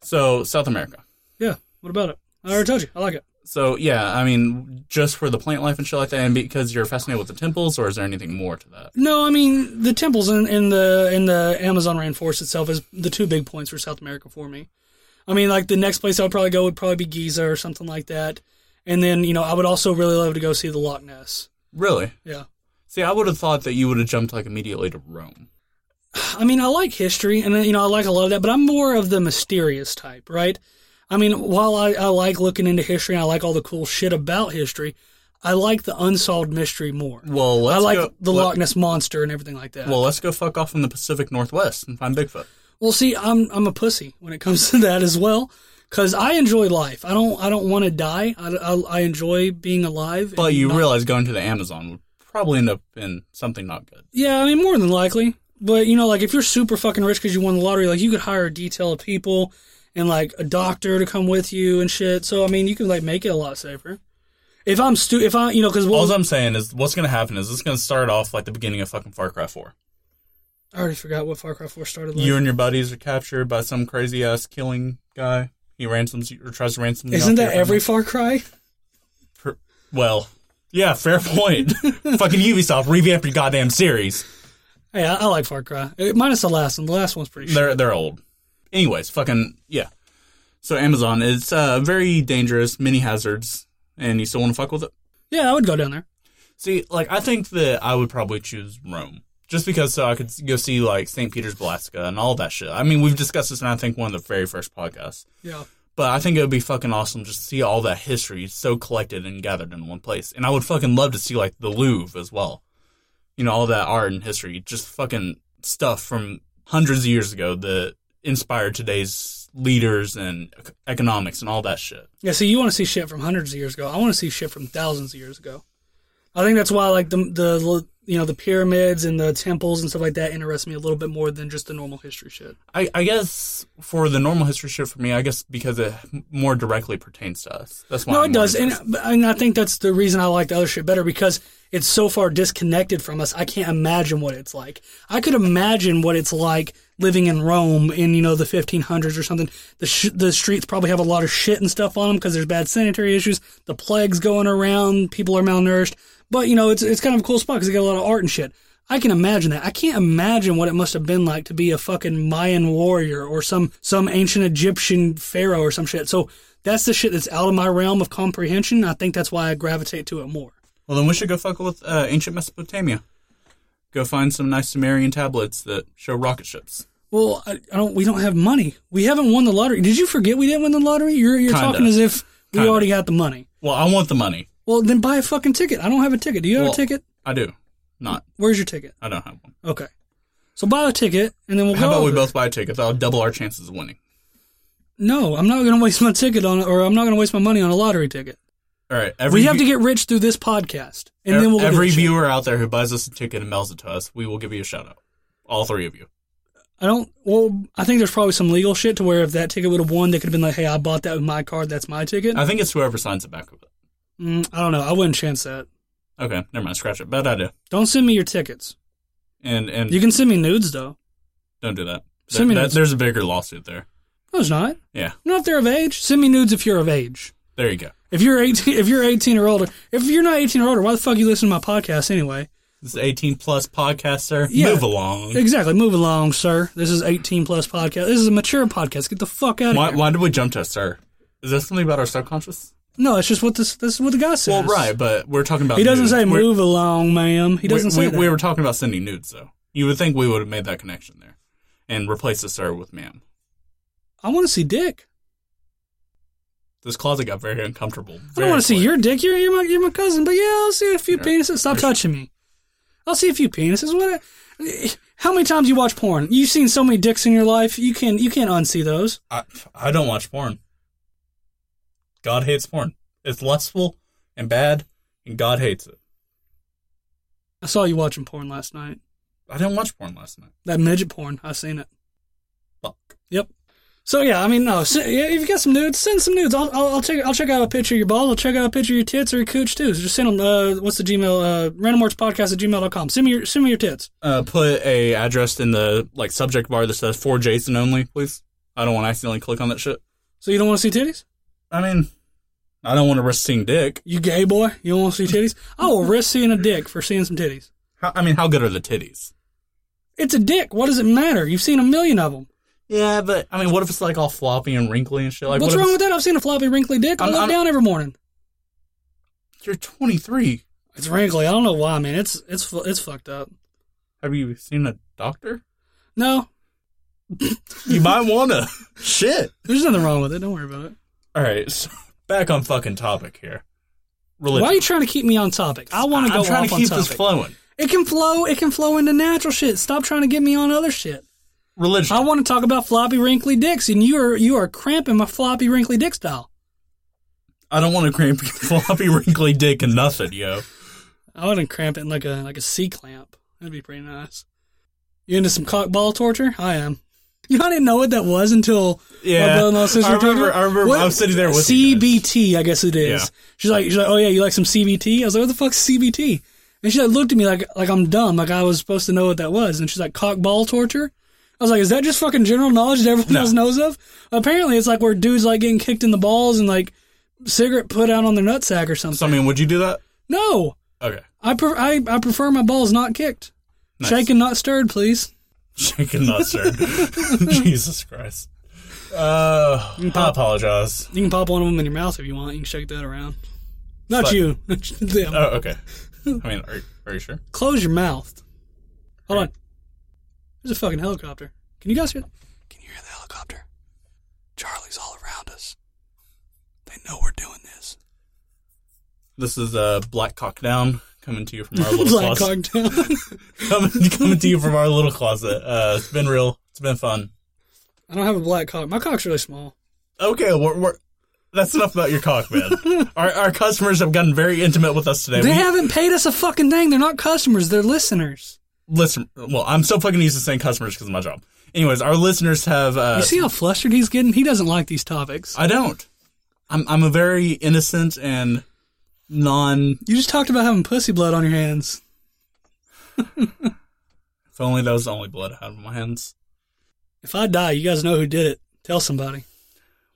So South America. Yeah. What about it? I already told you. I like it. So yeah, I mean, just for the plant life and shit like that, and because you're fascinated with the temples, or is there anything more to that? No, I mean the temples in, in the in the Amazon rainforest itself is the two big points for South America for me. I mean, like the next place I would probably go would probably be Giza or something like that, and then you know I would also really love to go see the Loch Ness. Really? Yeah, See, I would have thought that you would have jumped like immediately to Rome. I mean I like history and you know I like a lot of that, but I'm more of the mysterious type, right? I mean, while I, I like looking into history and I like all the cool shit about history, I like the unsolved mystery more. Well, let's I like go, the let- Loch Ness monster and everything like that. Well, let's go fuck off in the Pacific Northwest and find Bigfoot. Well, see, I'm I'm a pussy when it comes to that as well, because I enjoy life. I don't I don't want to die. I, I, I enjoy being alive. But you not- realize going to the Amazon would probably end up in something not good. yeah, I mean more than likely. But you know, like if you're super fucking rich because you won the lottery, like you could hire a detail of people and like a doctor to come with you and shit. So I mean, you can like make it a lot safer. If I'm stu, if I you know, because All I'm saying is, what's going to happen is it's going to start off like the beginning of fucking Far Cry 4. I already forgot what Far Cry 4 started. Like. You and your buddies are captured by some crazy ass killing guy. He ransoms you or tries to ransom you. Isn't that every family. Far Cry? Per- Well, yeah, fair point. fucking Ubisoft revamp your goddamn series. Hey, I, I like Far Cry. Minus the last one. The last one's pretty. shit. They're they're old. Anyways, fucking yeah. So Amazon, it's uh, very dangerous, many hazards, and you still want to fuck with it. Yeah, I would go down there. See, like I think that I would probably choose Rome just because so I could go see like St. Peter's Basilica and all that shit. I mean, we've discussed this in I think one of the very first podcasts. Yeah. But I think it would be fucking awesome just to see all that history so collected and gathered in one place. And I would fucking love to see like the Louvre as well. You know, all that art and history, just fucking stuff from hundreds of years ago that inspired today's leaders and economics and all that shit. Yeah, see, you want to see shit from hundreds of years ago. I want to see shit from thousands of years ago. I think that's why, like the the you know the pyramids and the temples and stuff like that interest me a little bit more than just the normal history shit. I, I guess for the normal history shit for me, I guess because it more directly pertains to us. That's why. No, I'm it does, and, and I think that's the reason I like the other shit better because it's so far disconnected from us. I can't imagine what it's like. I could imagine what it's like living in Rome in you know the 1500s or something. The sh- the streets probably have a lot of shit and stuff on them because there's bad sanitary issues. The plagues going around, people are malnourished. But you know it's it's kind of a cool spot because they got a lot of art and shit. I can imagine that. I can't imagine what it must have been like to be a fucking Mayan warrior or some some ancient Egyptian pharaoh or some shit. So that's the shit that's out of my realm of comprehension. I think that's why I gravitate to it more. Well, then we should go fuck with uh, ancient Mesopotamia. Go find some nice Sumerian tablets that show rocket ships. Well, I, I don't. We don't have money. We haven't won the lottery. Did you forget we didn't win the lottery? You're you're Kinda. talking as if we Kinda. already got the money. Well, I want the money. Well, then buy a fucking ticket. I don't have a ticket. Do you have Well- a ticket? I do. Not. Where's your ticket? I don't have one. Okay. So buy a ticket and then we'll How go. about we over both buy a ticket? That'll double our chances of winning. No, I'm not going to waste my ticket on, or I'm not going to waste my money on a lottery ticket. All right. Every We have to get rich through this podcast, and then we'll every viewer out there who buys us a ticket and mails it to us, we will give you a shout out. All three of you. I don't. Well, I think there's probably some legal shit to where if that ticket would have won, they could have been like, "Hey, I bought that with my card. That's my ticket." I think it's whoever signs it back with it. Mm, I don't know. I wouldn't chance that. Okay, never mind. Scratch it. Bad idea. Don't send me your tickets. And and You can send me nudes though. don't do that. Send me That- nudes. there's a bigger lawsuit there. No, it's not. Yeah, Not if they're of age. Send me nudes if you're of age. there you go. If you're 18, if you're 18 or older, if you're not 18 or older, why the fuck you listen to my podcast anyway? This is 18 plus podcast, sir. Yeah. Move along. Exactly. Move along, sir. This is 18 plus podcast. This is a mature podcast. Get the fuck out of Why, here. why did we jump to sir? Is that something about our subconscious? No, it's just what this. This is what the guy says. Well, right, but we're talking about. He doesn't nudes. say We're- move along, ma'am. He doesn't we, say we, that. we were talking about sending nudes, though. You would think we would have made that connection there and replaced the sir with ma'am. I want to see dick. This closet got very uncomfortable. I don't want to see your dick. You're, you're my you're my cousin, but yeah, I'll see a few penises. Stop touching me. I'll see a few penises. What? How many times you watch porn? You've seen so many dicks in your life. You can you can't unsee those. I, I don't watch porn. God hates porn. It's lustful and bad, and God hates it. I saw you watching porn last night. I didn't watch porn last night. That midget porn. I seen it. Fuck. Yep. So yeah, I mean, no. If you got some nudes, send some nudes. I'll, I'll, I'll check. I'll check out a picture of your balls. I'll check out a picture of your tits or your cooch too. So just send them. Uh, what's the Gmail? Uh, randomwordspodcast at gmail.com. Send me your send me your tits. Uh, put a address in the like subject bar that says for Jason only, please. I don't want to accidentally click on that shit. So you don't want to see titties? I mean, I don't want to risk seeing dick. You gay boy? You don't want to see titties? I will risk seeing a dick for seeing some titties. How, I mean, how good are the titties? It's a dick. What does it matter? You've seen a million of them. Yeah, but I mean, what if it's like all floppy and wrinkly and shit? Like, What's what wrong it's- with that? I've seen a floppy, wrinkly dick. I I'm- look I'm- down every morning. You're 23. It's wrinkly. I don't know why, man. It's it's fu- it's fucked up. Have you seen a doctor? No, You might wanna. Shit. there's nothing wrong with it. Don't worry about it. All right, so back on fucking topic here. Religion. Why are you trying to keep me on topic? I want to go I'm trying off to on keep topic. this flowing. It can flow. It can flow into natural shit. Stop trying to get me on other shit. Religion. I want to talk about floppy, wrinkly dicks, and you are you are cramping my floppy, wrinkly dick style. I don't want to cramp your floppy, wrinkly dick and nothing, yo. I wouldn't cramp it in like a like a C clamp. That'd be pretty nice. You into some cock ball torture? I am. You know, I didn't know what that was until Yeah. my brother-in-law sister I remember-. I remember What- I was sitting there with. CBT, I guess it is. Yeah. She's like, she's like, oh yeah, you like some CBT? I was like, what the fuck's CBT? And she like looked at me like like I'm dumb, like I was supposed to know what that was. And she's like, cock ball torture. I was like, is that just fucking general knowledge that everyone No. else knows of? Apparently, it's like where dudes like getting kicked in the balls and like cigarette put out on their nutsack or something. So, I mean, would you do that? no, Okay. I, pre- I I prefer my balls not kicked, Nice. shaken, not stirred, please. Shaking not stirred. Jesus Christ. Uh, I apologize. You can pop one of them in your mouth if you want. You can shake that around. Not But- you, them. Oh, okay. I mean, are, are you sure? Close your mouth. Hold on. There's a fucking helicopter. Can you guys hear? Can you hear the helicopter? Charlie's all around us. They know we're doing this. This is uh, Black Cock Down coming to you from our little Black closet. Cock Town. coming, coming to you from our little closet. Uh, it's been real. It's been fun. I don't have a black cock. My cock's really small. Okay, we're, we're that's enough about your cock, man. our our customers have gotten very intimate with us today. They We- haven't paid us a fucking thing. They're not customers. They're listeners. Listen, well, I'm so fucking used to saying customers because of my job. Anyways, our listeners have. Uh, You see how flustered he's getting? He doesn't like these topics. I don't. I'm I'm a very innocent and non. You just talked about having pussy blood on your hands. If only that was the only blood out of my hands. If I die, you guys know who did it. Tell somebody.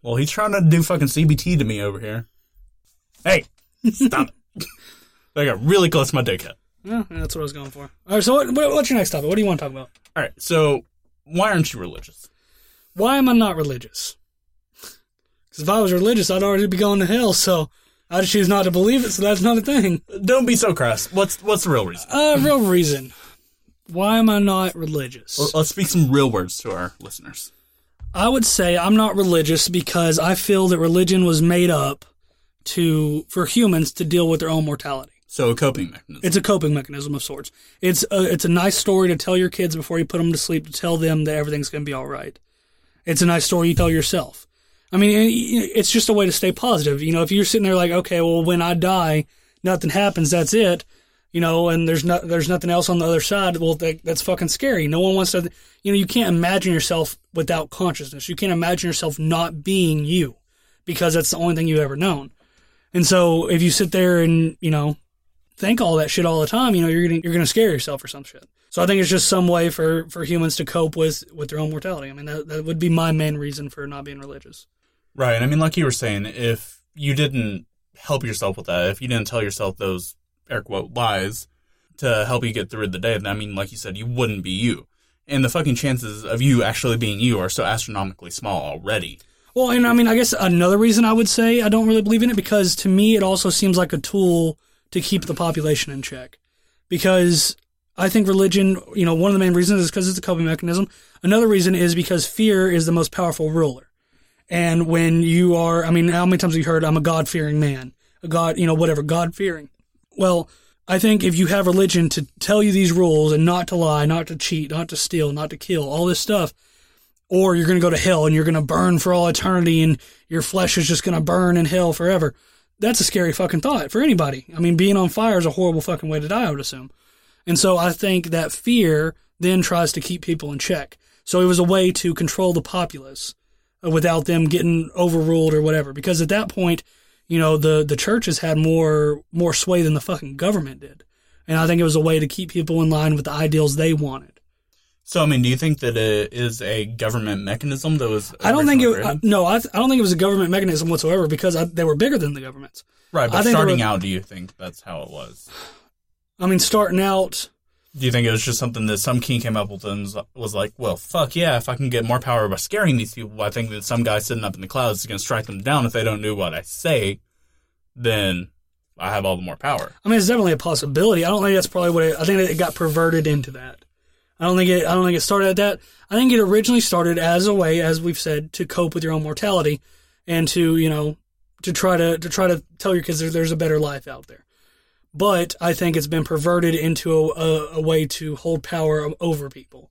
Well, he's trying to do fucking CBT to me over here. Hey, stop it! I got really close to my dickhead. Yeah, that's what I was going for. All right, so what, what, what's your next topic? What do you want to talk about? All right, so why aren't you religious? Why am I not religious? Because if I was religious, I'd already be going to hell. So I just choose not to believe it. So that's not a thing. Don't be so crass. What's what's the real reason? Uh, real reason. Why am I not religious? Well, Let's speak some real words to our listeners. I would say I'm not religious because I feel that religion was made up to for humans to deal with their own mortality. So a coping mechanism. It's a coping mechanism of sorts. It's a, it's a nice story to tell your kids before you put them to sleep to tell them that everything's going to be all right. It's a nice story you tell yourself. I mean, it's just a way to stay positive. You know, if you're sitting there like, okay, well, when I die, nothing happens, that's it. You know, and there's not there's nothing else on the other side. Well, that, that's fucking scary. No one wants to. You know, you can't imagine yourself without consciousness. You can't imagine yourself not being you because that's the only thing you've ever known. And so, if you sit there and you know think all that shit all the time, you know, you're gonna you're gonna scare yourself or some shit. So I think it's just some way for for humans to cope with with their own mortality. I mean, that that would be my main reason for not being religious. Right. I mean, like you were saying, if you didn't help yourself with that, if you didn't tell yourself those air quote lies to help you get through the day, then I mean, like you said, you wouldn't be you. And the fucking chances of you actually being you are so astronomically small already. Well, and I mean, I guess another reason I would say I don't really believe in it because to me it also seems like a tool to keep the population in check. Because I think religion, you know, one of the main reasons is because it's a coping mechanism. Another reason is because fear is the most powerful ruler. And when you are, I mean, how many times have you heard, I'm a God fearing man, a God, you know, whatever, God fearing. Well, I think if you have religion to tell you these rules and not to lie, not to cheat, not to steal, not to kill, all this stuff, or you're going to go to hell and you're going to burn for all eternity and your flesh is just going to burn in hell forever. That's a scary fucking thought for anybody. I mean, being on fire is a horrible fucking way to die, I would assume. And so I think that fear then tries to keep people in check. So it was a way to control the populace uh, without them getting overruled or whatever. Because at that point, you know, the, the churches had more, more sway than the fucking government did. And I think it was a way to keep people in line with the ideals they wanted. So, I mean, do you think that it is a government mechanism that was? I don't think it. Uh, created? no, I, I don't think it was a government mechanism whatsoever because I, they were bigger than the governments. right, but starting were- out, do you think that's how it was? I mean, starting out, Do you think it was just something that some king came up with and was- was like, well, fuck yeah, if I can get more power by scaring these people, I think that some guy sitting up in the clouds is going to strike them down if they don't do what I say, then I have all the more power. I mean, it's definitely a possibility. I don't think that's probably what it, I think it got perverted into that. I don't think it. I don't think it started at that. I think it originally started as a way, as we've said, to cope with your own mortality and to you know to try to to try to tell your kids there, there's a better life out there. But I think it's been perverted into a, a, a way to hold power over people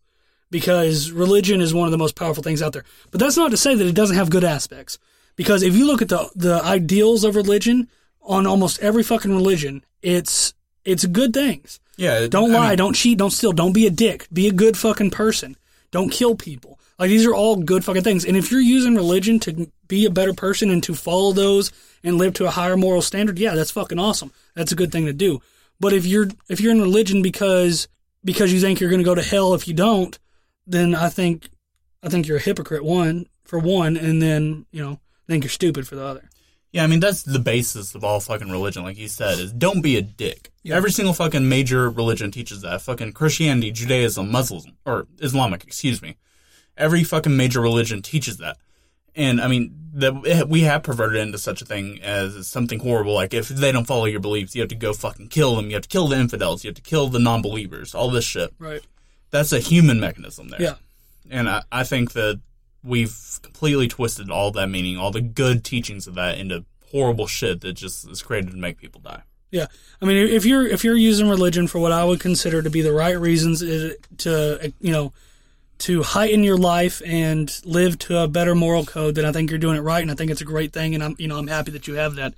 because religion is one of the most powerful things out there. But that's not to say that it doesn't have good aspects. Because if you look at the the ideals of religion on almost every fucking religion, it's it's good things. Yeah, Don't I lie, mean, don't cheat, don't steal, don't be a dick. Be a good fucking person. Don't kill people. Like these are all good fucking things. And if you're using religion to be a better person and to follow those and live to a higher moral standard, yeah, that's fucking awesome. That's a good thing to do. But if you're if you're in religion because because you think you're going to go to hell if you don't, then I think I think you're a hypocrite one for one and then, you know, think you're stupid for the other. Yeah, I mean that's the basis of all fucking religion, like you said, is don't be a dick. Yeah. Every single fucking major religion teaches that. Fucking Christianity, Judaism, Muslim, or Islamic, excuse me. Every fucking major religion teaches that. And I mean, the, we have perverted into such a thing as something horrible. Like if they don't follow your beliefs, you have to go fucking kill them. You have to kill the infidels. You have to kill the non-believers. All this shit. Right. That's a human mechanism there. Yeah. And I, I think that we've completely twisted all that meaning, all the good teachings of that into horrible shit that just is created to make people die. Yeah, I mean, if you're if you're using religion for what I would consider to be the right reasons is to you know to heighten your life and live to a better moral code, then I think you're doing it right, and I think it's a great thing, and I'm you know I'm happy that you have that.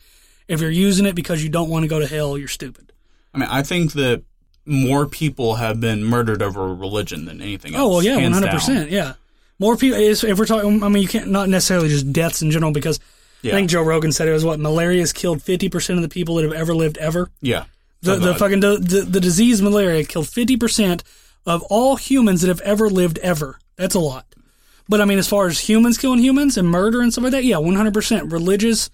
If you're using it because you don't want to go to hell, you're stupid. I mean, I think that more people have been murdered over religion than anything else. Oh well, yeah, one hundred percent, yeah. More people. If we're talking, I mean, you can't not necessarily just deaths in general because I think Joe Rogan said it was what malaria has killed fifty percent of the people that have ever lived ever. Yeah. The, the fucking the, the, the disease malaria killed fifty percent of all humans that have ever lived ever. That's a lot. But I mean, as far as humans killing humans and murder and stuff like that, yeah, one hundred percent. Religious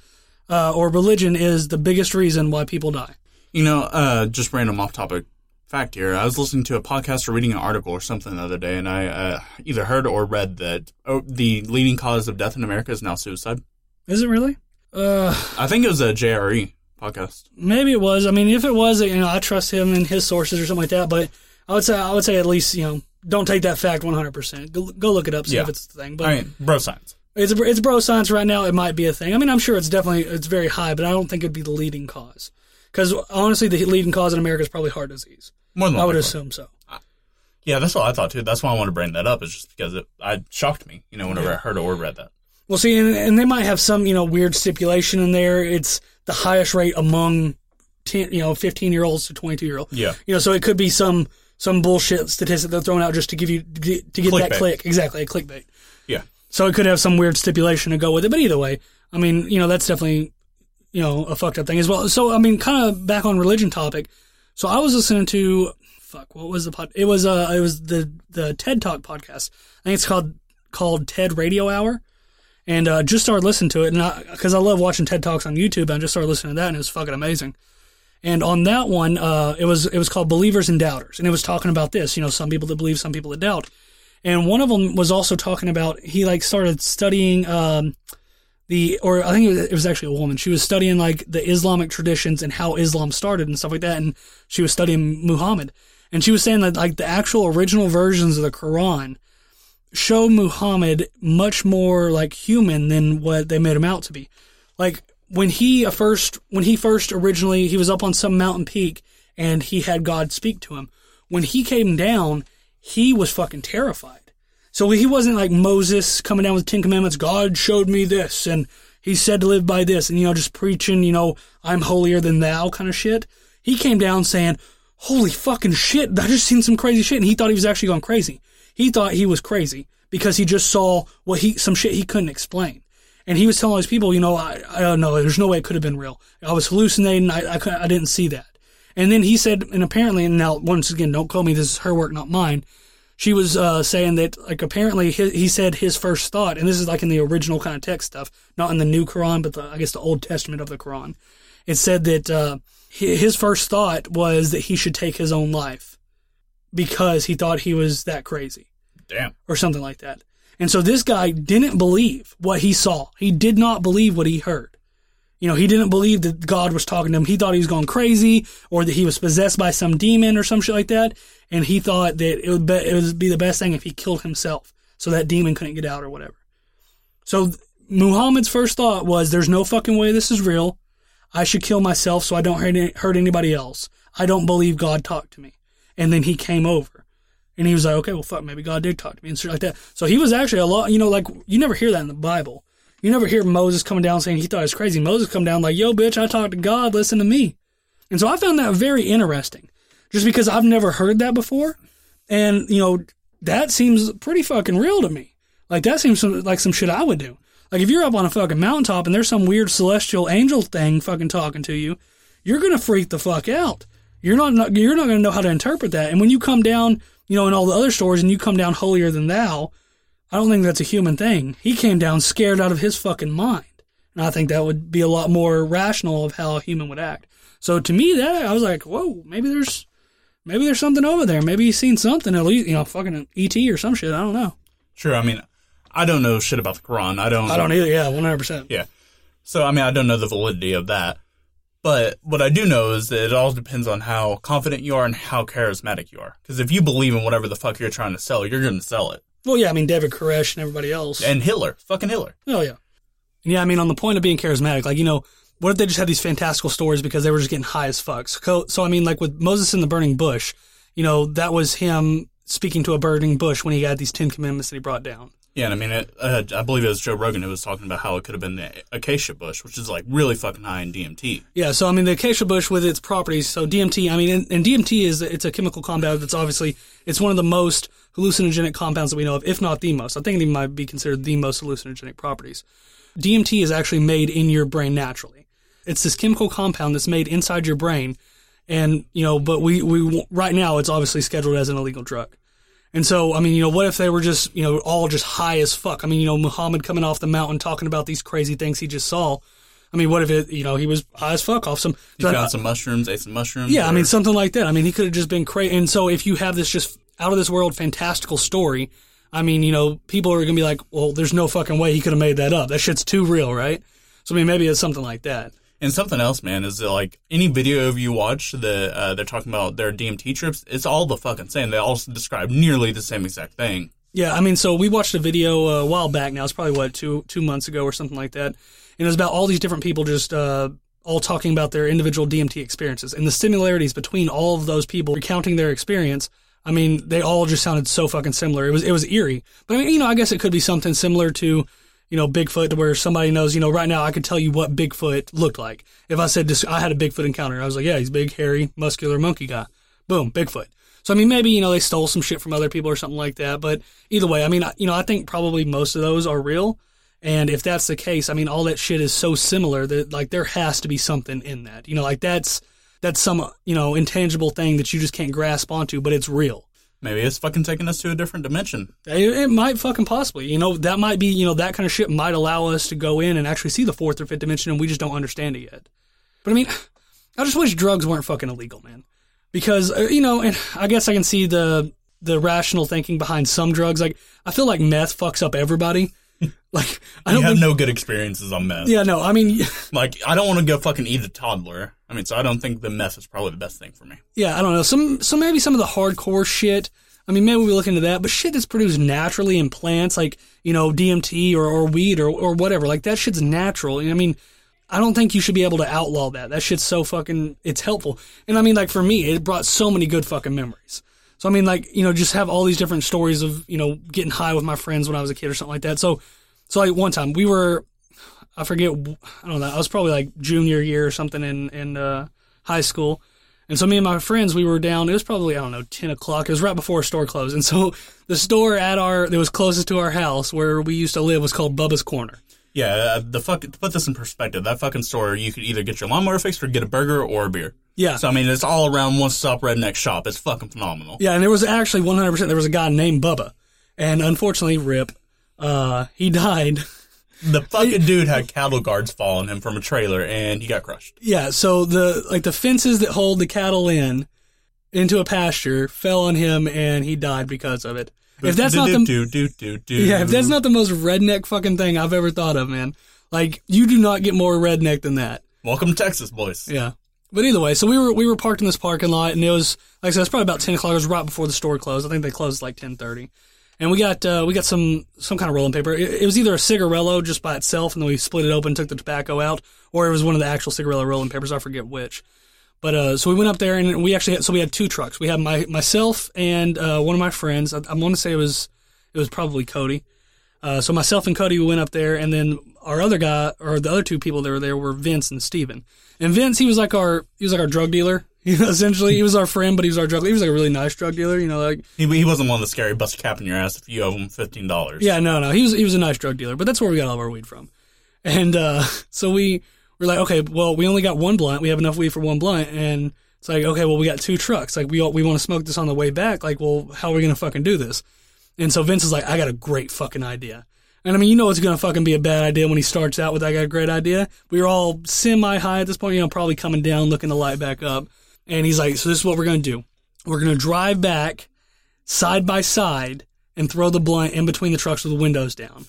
uh, or religion is the biggest reason why people die. You know, uh, just random off topic fact here. I was listening to a podcast or reading an article or something the other day, and I uh, either heard or read that oh, the leading cause of death in America is now suicide. Is it really? Uh, I think it was a JRE podcast. maybe it was. I mean, if it was, you know, I trust him and his sources or something like that. But I would say, I would say at least, you know, don't take that fact one hundred percent. Go look it up, see Yeah. if it's the thing. But I mean, bro science. It's it's bro science right now. It might be a thing. I mean, I'm sure it's definitely it's very high, but I don't think it'd be the leading cause. Because honestly, the leading cause in America is probably heart disease. More than I would likely. assume so. Yeah, that's what I thought too. That's why I wanted to bring that up. Is just because it, it shocked me. You know, whenever I heard or read that. Well, see, and, and they might have some you know weird stipulation in there. It's the highest rate among ten, you know, 15 year olds to 22 year olds. Yeah. You know, so it could be some some bullshit statistic they're throwing out just to give you to get, to get that click. Exactly, a clickbait. Yeah. So it could have some weird stipulation to go with it. But either way, I mean, you know, that's definitely, you know, a fucked up thing as well. So, I mean, kind of back on religion topic. So I was listening to, fuck, what was the pod? It was, uh, it was the, the TED Talk podcast. I think it's called, called TED Radio Hour. And, uh, just started listening to it. And I, cause I love watching TED Talks on YouTube. And I just started listening to that and it was fucking amazing. And on that one, uh, it was, it was called Believers and Doubters. And it was talking about this, you know, some people that believe, some people that doubt. And one of them was also talking about he like started studying um, the or I think it was, actually a woman. She was studying like the Islamic traditions and how Islam started and stuff like that. And she was studying Muhammad. And she was saying that like the actual original versions of the Quran show Muhammad much more like human than what they made him out to be. Like when he first when he first originally he was up on some mountain peak and he had God speak to him. When he came down, he was fucking terrified. So he wasn't like Moses coming down with the Ten Commandments. God showed me this, and he said to live by this, and you know, just preaching, you know, I'm holier than thou kind of shit. He came down saying, "Holy fucking shit! I just seen some crazy shit," and he thought he was actually going crazy. He thought he was crazy because he just saw what he some shit he couldn't explain. And he was telling these people, you know, I, I don't know, there's no way it could have been real. I was hallucinating. I, I, I didn't see that. And then he said, and apparently, and now once again, don't call me. This is her work, not mine she was uh, saying that like apparently he, he said his first thought, and this is like in the original kind of text stuff, not in the new Quran, but the, I guess the Old Testament of the Quran. It said that uh, his first thought was that he should take his own life because he thought he was that crazy Damn. or something like that. And so this guy didn't believe what he saw. He did not believe what he heard. You know, he didn't believe that God was talking to him. He thought he was going crazy or that he was possessed by some demon or some shit like that. And he thought that it would be, it would be the best thing if he killed himself so that demon couldn't get out or whatever. So Muhammad's first thought was, there's no fucking way this is real. I should kill myself so I don't hurt, any- hurt anybody else. I don't believe God talked to me. And then he came over. And he was like, okay, well, fuck, maybe God did talk to me and shit like that. So he was actually a lot, you know, like, you never hear that in the Bible. You never hear Moses coming down saying he thought it was crazy. Moses come down like, yo, bitch, I talked to God, listen to me. And so I found that very interesting just because I've never heard that before. And, you know, that seems pretty fucking real to me. Like, that seems some, like some shit I would do. Like, if you're up on a fucking mountaintop and there's some weird celestial angel thing fucking talking to you, you're gonna freak the fuck out. You're not, you're not gonna know how to interpret that. And when you come down, you know, in all the other stories, and you come down holier than thou, I don't think that's a human thing. He came down scared out of his fucking mind, and I think that would be a lot more rational of how a human would act. So to me, that I was like, whoa, maybe there's, maybe there's something over there. Maybe he's seen something at least, you know, fucking ET or some shit. I don't know. Sure. I mean, I don't know shit about the Quran. I don't. I don't either. Yeah, one hundred percent. Yeah. So I mean, I don't know the validity of that. But what I do know is that it all depends on how confident you are and how charismatic you are. Because if you believe in whatever the fuck you're trying to sell, you're going to sell it. Well, yeah, I mean David Koresh and everybody else. And Hitler, fucking Hitler. Oh yeah, yeah. I mean, on the point of being charismatic, like you know, what if they just had these fantastical stories because they were just getting high as fuck? So, so I mean, like with Moses in the burning bush, you know, that was him speaking to a burning bush when he got these Ten Commandments that he brought down. Yeah, and I mean, it, uh, I believe it was Joe Rogan who was talking about how it could have been the acacia bush, which is like really fucking high in DMT. Yeah, so I mean, the acacia bush with its properties. So DMT, I mean, and, and DMT is it's a chemical compound that's obviously it's one of the most hallucinogenic compounds that we know of, if not the most. I think it might be considered the most hallucinogenic properties. DMT is actually made in your brain naturally. It's this chemical compound that's made inside your brain, and you know, but we we right now it's obviously scheduled as an illegal drug. And so, I mean, you know, what if they were just, you know, all just high as fuck? I mean, you know, Muhammad coming off the mountain talking about these crazy things he just saw. I mean, what if it, you know, he was high as fuck off some. He found some mushrooms, ate some mushrooms. Yeah, I mean, something like that. I mean, he could have just been crazy. And so, if you have this just out of this world fantastical story, I mean, you know, people are going to be like, well, there's no fucking way he could have made that up. That shit's too real, right? So, I mean, maybe it's something like that. And something else, man, is like any video of you watch that uh, they're talking about their DMT trips, it's all the fucking same. They all describe nearly the same exact thing. Yeah, I mean, so we watched a video uh, a while back now. It's probably what two two months ago or something like that, and it was about all these different people just uh, all talking about their individual DMT experiences and the similarities between all of those people recounting their experience. I mean, they all just sounded so fucking similar. It was it was eerie, but I mean, you know, I guess it could be something similar to you know Bigfoot, to where somebody knows. You know, right now I could tell you what Bigfoot looked like if I said I had a Bigfoot encounter. I was like, yeah, he's big, hairy, muscular monkey guy. Boom, Bigfoot. So I mean, maybe you know they stole some shit from other people or something like that. But either way, I mean, you know, I think probably most of those are real. And if that's the case, I mean, all that shit is so similar that like there has to be something in that. You know, like that's that's some you know intangible thing that you just can't grasp onto, but it's real. Maybe it's fucking taking us to a different dimension. It, it might fucking possibly, you know, that might be, you know, that kind of shit might allow us to go in and actually see the fourth or fifth dimension, and we just don't understand it yet. But I mean, I just wish drugs weren't fucking illegal, man. Because uh, you know, and I guess I can see the the rational thinking behind some drugs. Like I feel like meth fucks up everybody. like I don't have think, no good experiences on meth. yeah, no. I mean, Like, I don't want to go fucking eat a toddler. I mean, so I don't think the meth is probably the best thing for me. yeah, I don't know. Some so maybe some of the hardcore shit. I mean, maybe we look into that, but shit that's produced naturally in plants, like you know DMT or, or weed or or whatever, like that shit's natural. I mean, I don't think you should be able to outlaw that. That shit's so fucking it's helpful. And I mean, like for me, it brought so many good fucking memories. So I mean, like you know, just have all these different stories of you know getting high with my friends when I was a kid or something like that. So so like one time we were, I forget, I don't know, I was probably like junior year or something in in uh, high school. And so me and my friends, we were down. It was probably I don't know ten o'clock. It was right before store closed. And so the store at our that was closest to our house where we used to live was called Bubba's Corner. Yeah, uh, the fuck. To put this in perspective, that fucking store, you could either get your lawnmower fixed or get a burger or a beer. Yeah, So I mean, it's all around one stop redneck shop. It's fucking phenomenal. yeah. And there was actually one hundred percent. There was a guy named Bubba, and unfortunately, Rip, uh, he died. The fucking dude had cattle guards following him from a trailer, and he got crushed. Yeah, so the like the fences that hold the cattle in into a pasture fell on him, and he died because of it. If that's not the. Yeah, if that's not the most redneck fucking thing I've ever thought of, man. Like, you do not get more redneck than that. welcome to Texas, boys. Yeah. But either way, so we were we were parked in this parking lot, and it was like I said, it's probably about ten o'clock. It was right before the store closed. I think they closed like ten thirty, and we got uh, we got some some kind of rolling paper. It, it was either a cigarello just by itself, and then we split it open, took the tobacco out, or it was one of the actual cigarello rolling papers. I forget which. But uh, so we went up there, and we actually had, so we had two trucks. We had my myself and uh, one of my friends. I, I want to say it was it was probably Cody. Uh, so myself and Cody we went up there, and then our other guy or the other two people that were there were Vince and Steven. And Vince, he was like our he was like our drug dealer. You know, essentially, he was our friend, but he was our drug. He was like a really nice drug dealer. You know, like He, he wasn't one of the scary bust a cap in your ass if you owe him fifteen dollars. yeah, no, no, he was he was a nice drug dealer. But that's where we got all of our weed from. And uh, so we were like, okay, well, we only got one blunt. We have enough weed for one blunt, and it's like, okay, well, we got two trucks. Like we all, we want to smoke this on the way back. Like, well, how are we gonna fucking do this? And so Vince is like, I got a great fucking idea. And I mean, you know, it's to fucking be a bad idea when he starts out with, I got a great idea. We were all semi high at this point, you know, probably coming down, looking to light back up. And he's like, so this is what we're to do. We're to drive back side by side and throw the blunt in between the trucks with the windows down.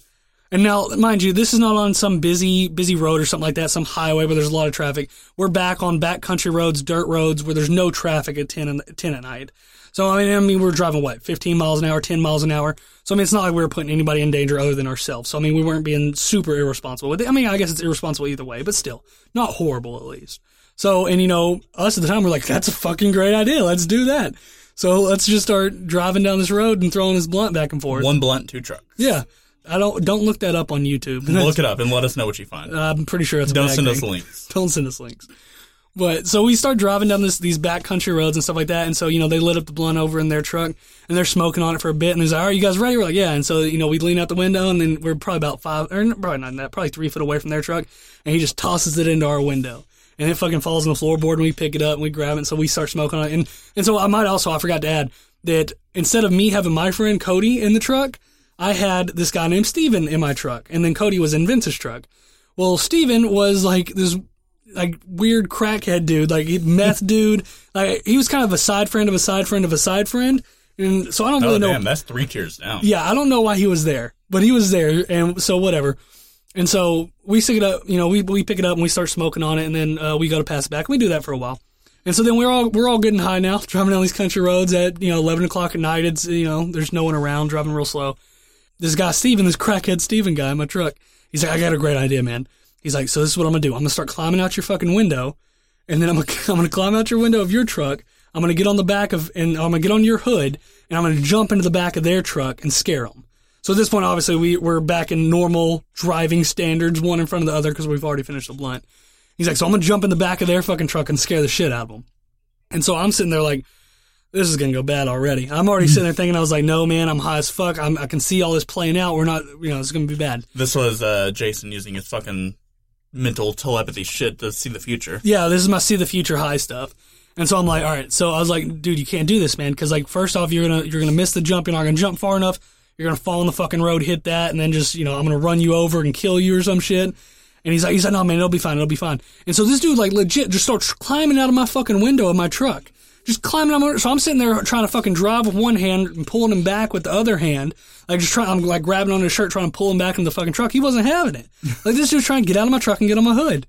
And now, mind you, this is not on some busy, busy road or something like that, some highway where there's a lot of traffic. We're back on backcountry roads, dirt roads where there's no traffic at 10, and 10 at night. So, I mean, I mean, we're driving what, 15 miles an hour, 10 miles an hour. So, I mean, it's not like we were putting anybody in danger other than ourselves. So, I mean, we weren't being super irresponsible with it. I mean, I guess it's irresponsible either way, but still, not horrible at least. So, and you know, us at the time, we're like, that's a fucking great idea. Let's do that. So let's just start driving down this road and throwing this blunt back and forth. One blunt, two trucks. Yeah. I don't don't look that up on YouTube. Look it up and let us know what you find. I'm pretty sure it's Don't send us links. Don't send us links. But so we start driving down this these backcountry roads and stuff like that, and so you know they lit up the blunt over in their truck and they're smoking on it for a bit, and he's like, "All right, you guys ready?" We're like, "Yeah." And so you know we lean out the window, and then we're probably about five or probably not that, probably three foot away from their truck, and he just tosses it into our window, and it fucking falls on the floorboard, and we pick it up and we grab it, and so we start smoking on it, and and so I might also I forgot to add that instead of me having my friend Cody in the truck, I had this guy named Steven in my truck, and then Cody was in Vince's truck. Well, Steven was like this like weird crackhead dude, like meth dude. Like he was kind of a side friend of a side friend of a side friend, and so I don't Oh really know. damn, that's three tiers down. Yeah, I don't know why he was there, but he was there, and so whatever. And so we pick it up, you know, we we pick it up and we start smoking on it, and then uh, we go to pass it back. And we do that for a while, and so then we're all we're all getting high now, driving down these country roads at you know eleven o'clock at night. It's you know there's no one around, driving real slow. This guy Steven, this crackhead Steven guy in my truck, he's like, I got a great idea, man. He's like, so this is what I'm gonna do. I'm gonna start climbing out your fucking window, and then I'm gonna I'm gonna climb out your window of your truck. I'm gonna get on the back of and I'm gonna get on your hood, and I'm gonna jump into the back of their truck and scare them. So at this point, obviously, we we're back in normal driving standards, one in front of the other, because we've already finished the blunt. He's like, so I'm gonna jump in the back of their fucking truck and scare the shit out of them. And so I'm sitting there like, this is gonna go bad already. I'm already sitting there thinking, I was like, no man, I'm high as fuck. I'm, I can see all this playing out. We're not, you know, it's gonna be bad. This was uh, Jason using his fucking mental telepathy shit to see the future. yeah, this is my see the future high stuff. And so I'm like, all right. So I was like, dude, you can't do this, man, because like first off, you're gonna you're gonna miss the jump. You're not gonna jump far enough. You're gonna fall on the fucking road, hit that, and then just you know I'm gonna run you over and kill you or some shit. And he's like, he's like, no man, it'll be fine, it'll be fine. And so this dude like legit just starts climbing out of my fucking window of my truck. Just climbing my, so I'm sitting there trying to fucking drive with one hand and pulling him back with the other hand. Like just trying, I'm like grabbing on his shirt trying to pull him back in the fucking truck. He wasn't having it. Like this dude's trying to get out of my truck and get on my hood.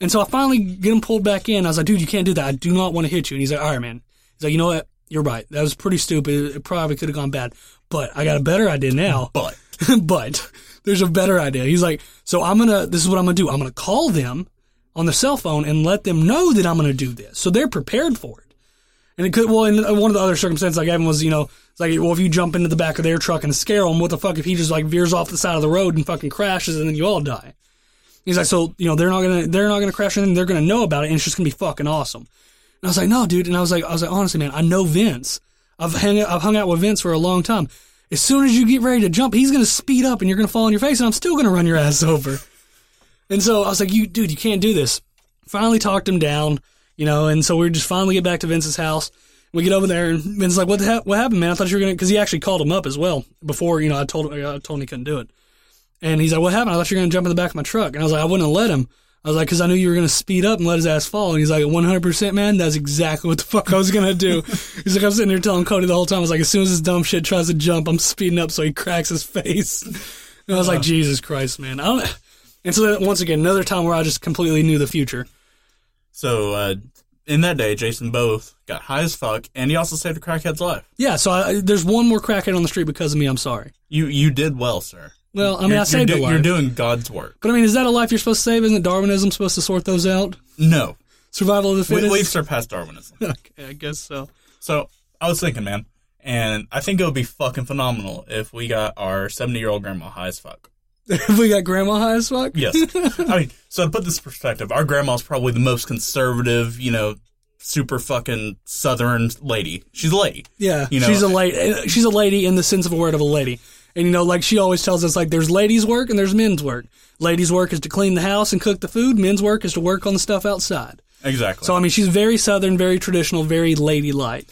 And so I finally get him pulled back in. I was like, dude, you can't do that. I do not want to hit you. And he's like, all right, man. He's like, you know what? You're right. That was pretty stupid. It probably could have gone bad. But I got a better idea now. But but there's a better idea. He's like, so I'm gonna. This is what I'm gonna do. I'm gonna call them on the cell phone and let them know that I'm gonna do this, so they're prepared for it. And it could. Well, in one of the other circumstances I gave him was, you know, it's like, well, if you jump into the back of their truck and scare them, what the fuck if he just like veers off the side of the road and fucking crashes and then you all die? He's like, so you know, they're not gonna they're not gonna crash and they're gonna know about it and it's just gonna be fucking awesome. And I was like, no, dude. And I was like, I was like, honestly, man, I know Vince. I've hung I've hung out with Vince for a long time. As soon as you get ready to jump, he's gonna speed up and you're gonna fall on your face, and I'm still gonna run your ass over. And so I was like, you, dude, you can't do this. Finally talked him down, you know, and so we just finally get back to Vince's house. We get over there, and Vince's like, what the hell, what happened, man? I thought you were gonna, cause he actually called him up as well before, you know, I told him, I told him he couldn't do it. And he's like, what happened? I thought you were gonna jump in the back of my truck. And I was like, I wouldn't have let him. I was like, cause I knew you were gonna speed up and let his ass fall. And he's like, 100% man, that's exactly what the fuck I was gonna do. he's like, I'm sitting here telling Cody the whole time. I was like, as soon as this dumb shit tries to jump, I'm speeding up so he cracks his face. And I was like, Jesus Christ, man. I don't, and so then, once again, another time where I just completely knew the future. So uh, in that day, Jason both got high as fuck, and he also saved a crackhead's life. Yeah, so I, there's one more crackhead on the street because of me. I'm sorry. You you did well, sir. Well, I mean, You're- I saved you're, a life. You're doing God's work. but I mean, is that a life you're supposed to save? Isn't Darwinism supposed to sort those out? No, Survival of the we, fittest. we've surpassed Darwinism. okay, I guess so. So I was thinking, man, and I think it would be fucking phenomenal if we got our 70 year old grandma high as fuck. we got grandma high as fuck. Yes. I mean, so to put this in perspective, our grandma's probably the most conservative, you know, super fucking southern lady. She's a lady. Yeah, You know- she's a eh, lady. Eh, she's a lady in the sense of a word of a lady. And you know, like she always tells us, like there's ladies' work and there's men's work. Ladies' work is to clean the house and cook the food. Men's work is to work on the stuff outside. Exactly. So I mean, she's very southern, very traditional, very ladylike.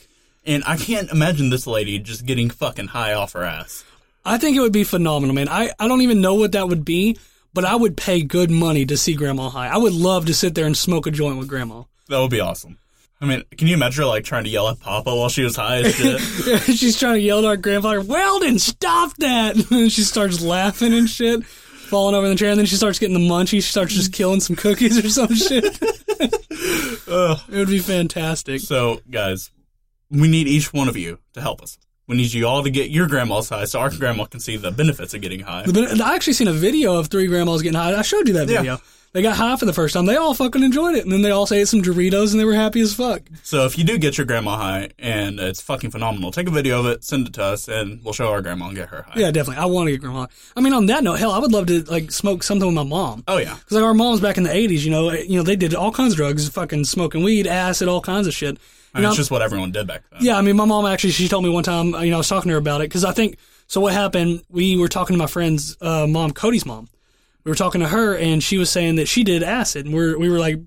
and I can't imagine this lady just getting fucking high off her ass. I think it would be phenomenal, man. I, I don't even know what that would be, but I would pay good money to see Grandma high. I would love to sit there and smoke a joint with Grandma. That would be awesome. I mean, can you imagine her like trying to yell at Papa while she was high as shit? She's trying to yell at our grandfather, Weldon, stop that! And she starts laughing and shit, falling over in the chair, and then she starts getting the munchies. She starts just killing some cookies or some shit. It would be fantastic. So, guys, we need each one of you to help us. We need you all to get your grandma's high so our grandma can see the benefits of getting high. I actually seen a video of three grandmas getting high. I showed you that video. Yeah. They got high for the first time. They all fucking enjoyed it, and then they all ate some Doritos, and they were happy as fuck. So, if you do get your grandma high and it's fucking phenomenal, take a video of it, send it to us, and we'll show our grandma and get her high. Yeah, definitely. I want to get grandma. high. I mean, on that note, hell, I would love to like smoke something with my mom. Oh, yeah. Because like our moms back in the '80s, you know, eh, you know, they did all kinds of drugs, fucking smoking weed, acid, all kinds of shit. I mean, know, it's just what everyone did back then. yeah, I mean, my mom actually, she told me one time, you know, I was talking to her about it because I think so. What happened? We were talking to my friend's uh, mom, Cody's mom. We were talking to her, and she was saying that she did acid, and we're we were like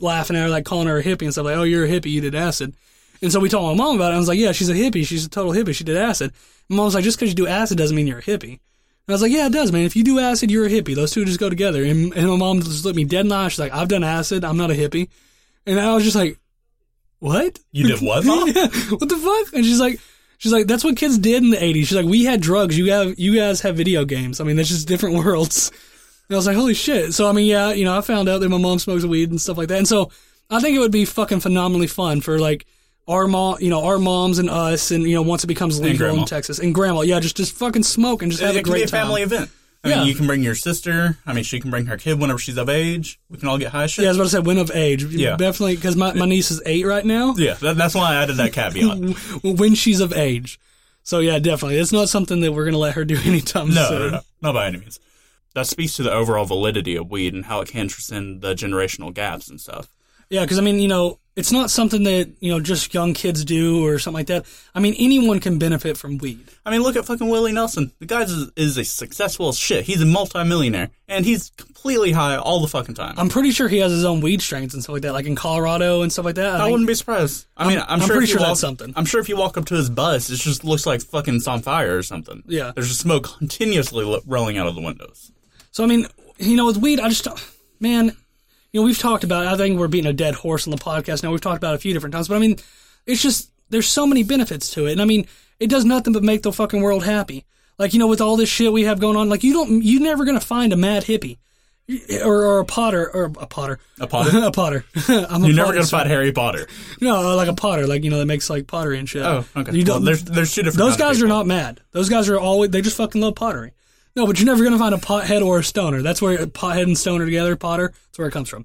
laughing at her, like calling her a hippie and stuff, like, "Oh, you're a hippie, you did acid." And so we told my mom about it. I was like, "Yeah, she's a hippie. She's a total hippie. She did acid." My mom was like, "Just because you do acid doesn't mean you're a hippie." And I was like, "Yeah, it does, man. If you do acid, you're a hippie. Those two just go together." And, and my mom just looked me dead in the eye. She's like, "I've done acid. I'm not a hippie." And I was just like, "What?" You did what, Mom? yeah, what the fuck? And she's like, she's like, that's what kids did in the '80s. She's like, we had drugs. You have, you guys have video games. I mean, that's just different worlds. And I was like, holy shit. So I mean, yeah, you know, I found out that my mom smokes weed and stuff like that. And so I think it would be fucking phenomenally fun for like our mom, you know, our moms and us, and you know, once it becomes legal in Texas, and grandma, yeah, just just fucking smoke and just have it a can be great a family time. event. I Yeah. mean, you can bring your sister. I mean, she can bring her kid whenever she's of age. We can all get high shit. Yeah, I was about to say when of age. Yeah. definitely because my, my niece is eight right now. Yeah, that, that's why I added that caveat. when she's of age. So yeah, definitely, it's not something that we're gonna let her do anytime No, soon. no, no, not by any means. That speaks to the overall validity of weed and how it can transcend the generational gaps and stuff. Yeah, because I mean, you know, it's not something that you know just young kids do or something like that. I mean, anyone can benefit from weed. I mean, look at fucking Willie Nelson. The guy is, is a successful as shit. He's a multimillionaire, and he's completely high all the fucking time. I'm pretty sure he has his own weed strains and stuff like that, like in Colorado and stuff like that. I I think- wouldn't be surprised. I mean, I'm, I'm sure pretty if you sure walk, that's something. I'm sure if you walk up to his bus, it just looks like fucking it's on fire or something. Yeah. there's just smoke continuously rolling out of the windows. So I mean, you know, with weed, I just man, you know, we've talked about. I think we're beating a dead horse on the podcast now. We've talked about it a few different times, but I mean, it's just there's so many benefits to it, and I mean, it does nothing but make the fucking world happy. Like you know, with all this shit we have going on, like you don't, you're never gonna find a mad hippie. Or, or a potter, or a potter, A potter? a potter. I'm a You're never potter, gonna so- find Harry Potter. No, like a potter, like you know, that makes like pottery and shit. Oh, okay. You Well, don't, there's there's two different. those guys are not mad. Those guys are always they just fucking love pottery. No, but you're never gonna find a pothead or a stoner. That's where pothead and stoner together, potter. That's where it comes from.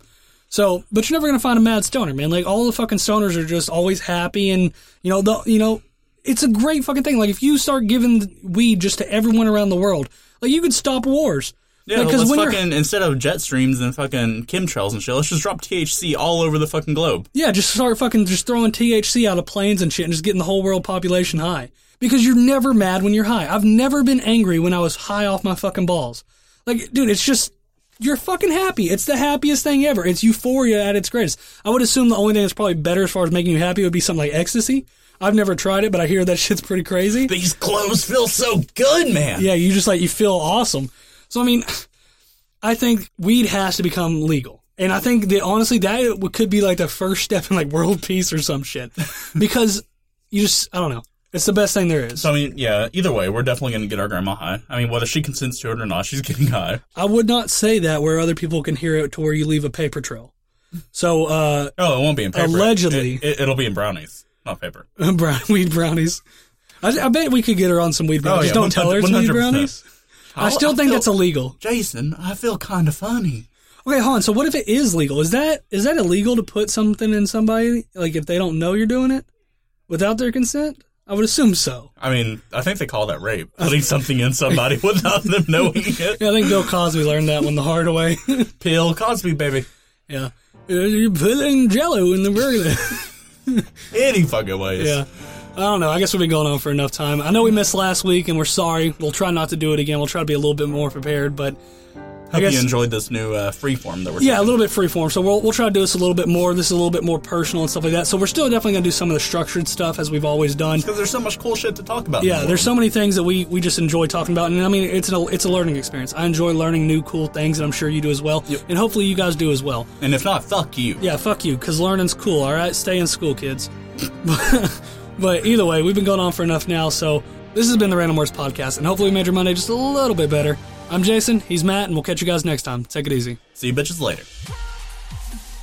So, but you're never gonna find a mad stoner, man. Like all the fucking stoners are just always happy, and you know, the you know, it's a great fucking thing. Like if you start giving weed just to everyone around the world, like you could stop wars. Yeah, Like, let's when fucking instead of jet streams and fucking chemtrails and shit, let's just drop THC all over the fucking globe. Yeah, just start fucking just throwing THC out of planes and shit and just getting the whole world population high. Because you're never mad when you're high. I've never been angry when I was high off my fucking balls. Like, dude, it's just you're fucking happy. It's the happiest thing ever. It's euphoria at its greatest. I would assume the only thing that's probably better as far as making you happy would be something like ecstasy. I've never tried it, but I hear that shit's pretty crazy. These clothes feel so good, man. Yeah, you just like you feel awesome. So I mean, I think weed has to become legal, and I think that honestly that could be like the first step in like world peace or some shit, because you just I don't know. It's the best thing there is. So I mean, yeah. Either way, we're definitely gonna get our grandma high. I mean, whether she consents to it or not, she's getting high. I would not say that where other people can hear it to where you leave a paper trail. So uh, Oh, it won't be in paper. Allegedly. it, it, will be in brownies, not paper. brown weed brownies. I, I bet we could get her on some weed brownies. Oh, yeah, don't tell her it's weed brownies. I I'll- still I think feel- that's illegal. Jason, I feel kind of funny. Okay, hold on. So what if it is legal? Is that is that illegal to put something in somebody like if they don't know you're doing it without their consent? I would assume so. I mean, I think they call that rape. Putting something in somebody without them knowing it. Yeah, I think Bill Cosby learned that one the hard way. Bill Cosby, baby. yeah, you're putting Jello in the burger. Any fucking ways. yeah, I don't know. I guess we've been going on for enough time. I know we missed last week, and we're sorry. We'll try not to do it again. We'll try to be a little bit more prepared, but Hope guess- you enjoyed this new uh, freeform that we're Yeah, a little bit freeform. So we'll, we'll try to do this a little bit more. This is a little bit more personal and stuff like that. So we're still definitely going to do some of the structured stuff as we've always done. because there's so much cool shit to talk about. Yeah, there's so many things that we, we just enjoy talking about, and I mean it's a it's a learning experience. I enjoy learning new cool things, and I'm sure you do as well. Yep. And hopefully you guys do as well. and if not, fuck you. Yeah, fuck you, because learning's cool. All right, stay in school, kids. but either way, we've been going on for enough now. So this has been the Random Words podcast, and hopefully we made your Monday just a little bit better. I'm Jason. He's Matt, and we'll catch you guys next time. Take it easy. See you bitches later.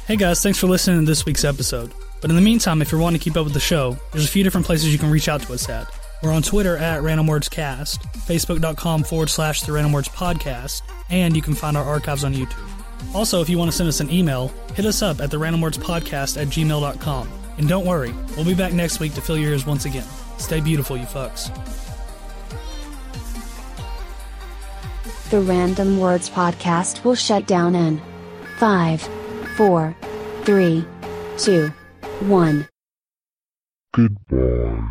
Hey guys, thanks for listening to this week's episode. But in the meantime, if you're wanting to keep up with the show, there's a few different places you can reach out to us at. We're on Twitter at randomwordscast, facebook.com forward slash the Random Words Podcast, and you can find our archives on YouTube. Also, if you want to send us an email, hit us up at the Random Words Podcast at gmail.com. And don't worry, we'll be back next week to fill your ears once again. Stay beautiful, you fucks. The Random Words podcast will shut down in 5, 4, 3, 2, 1. Goodbye.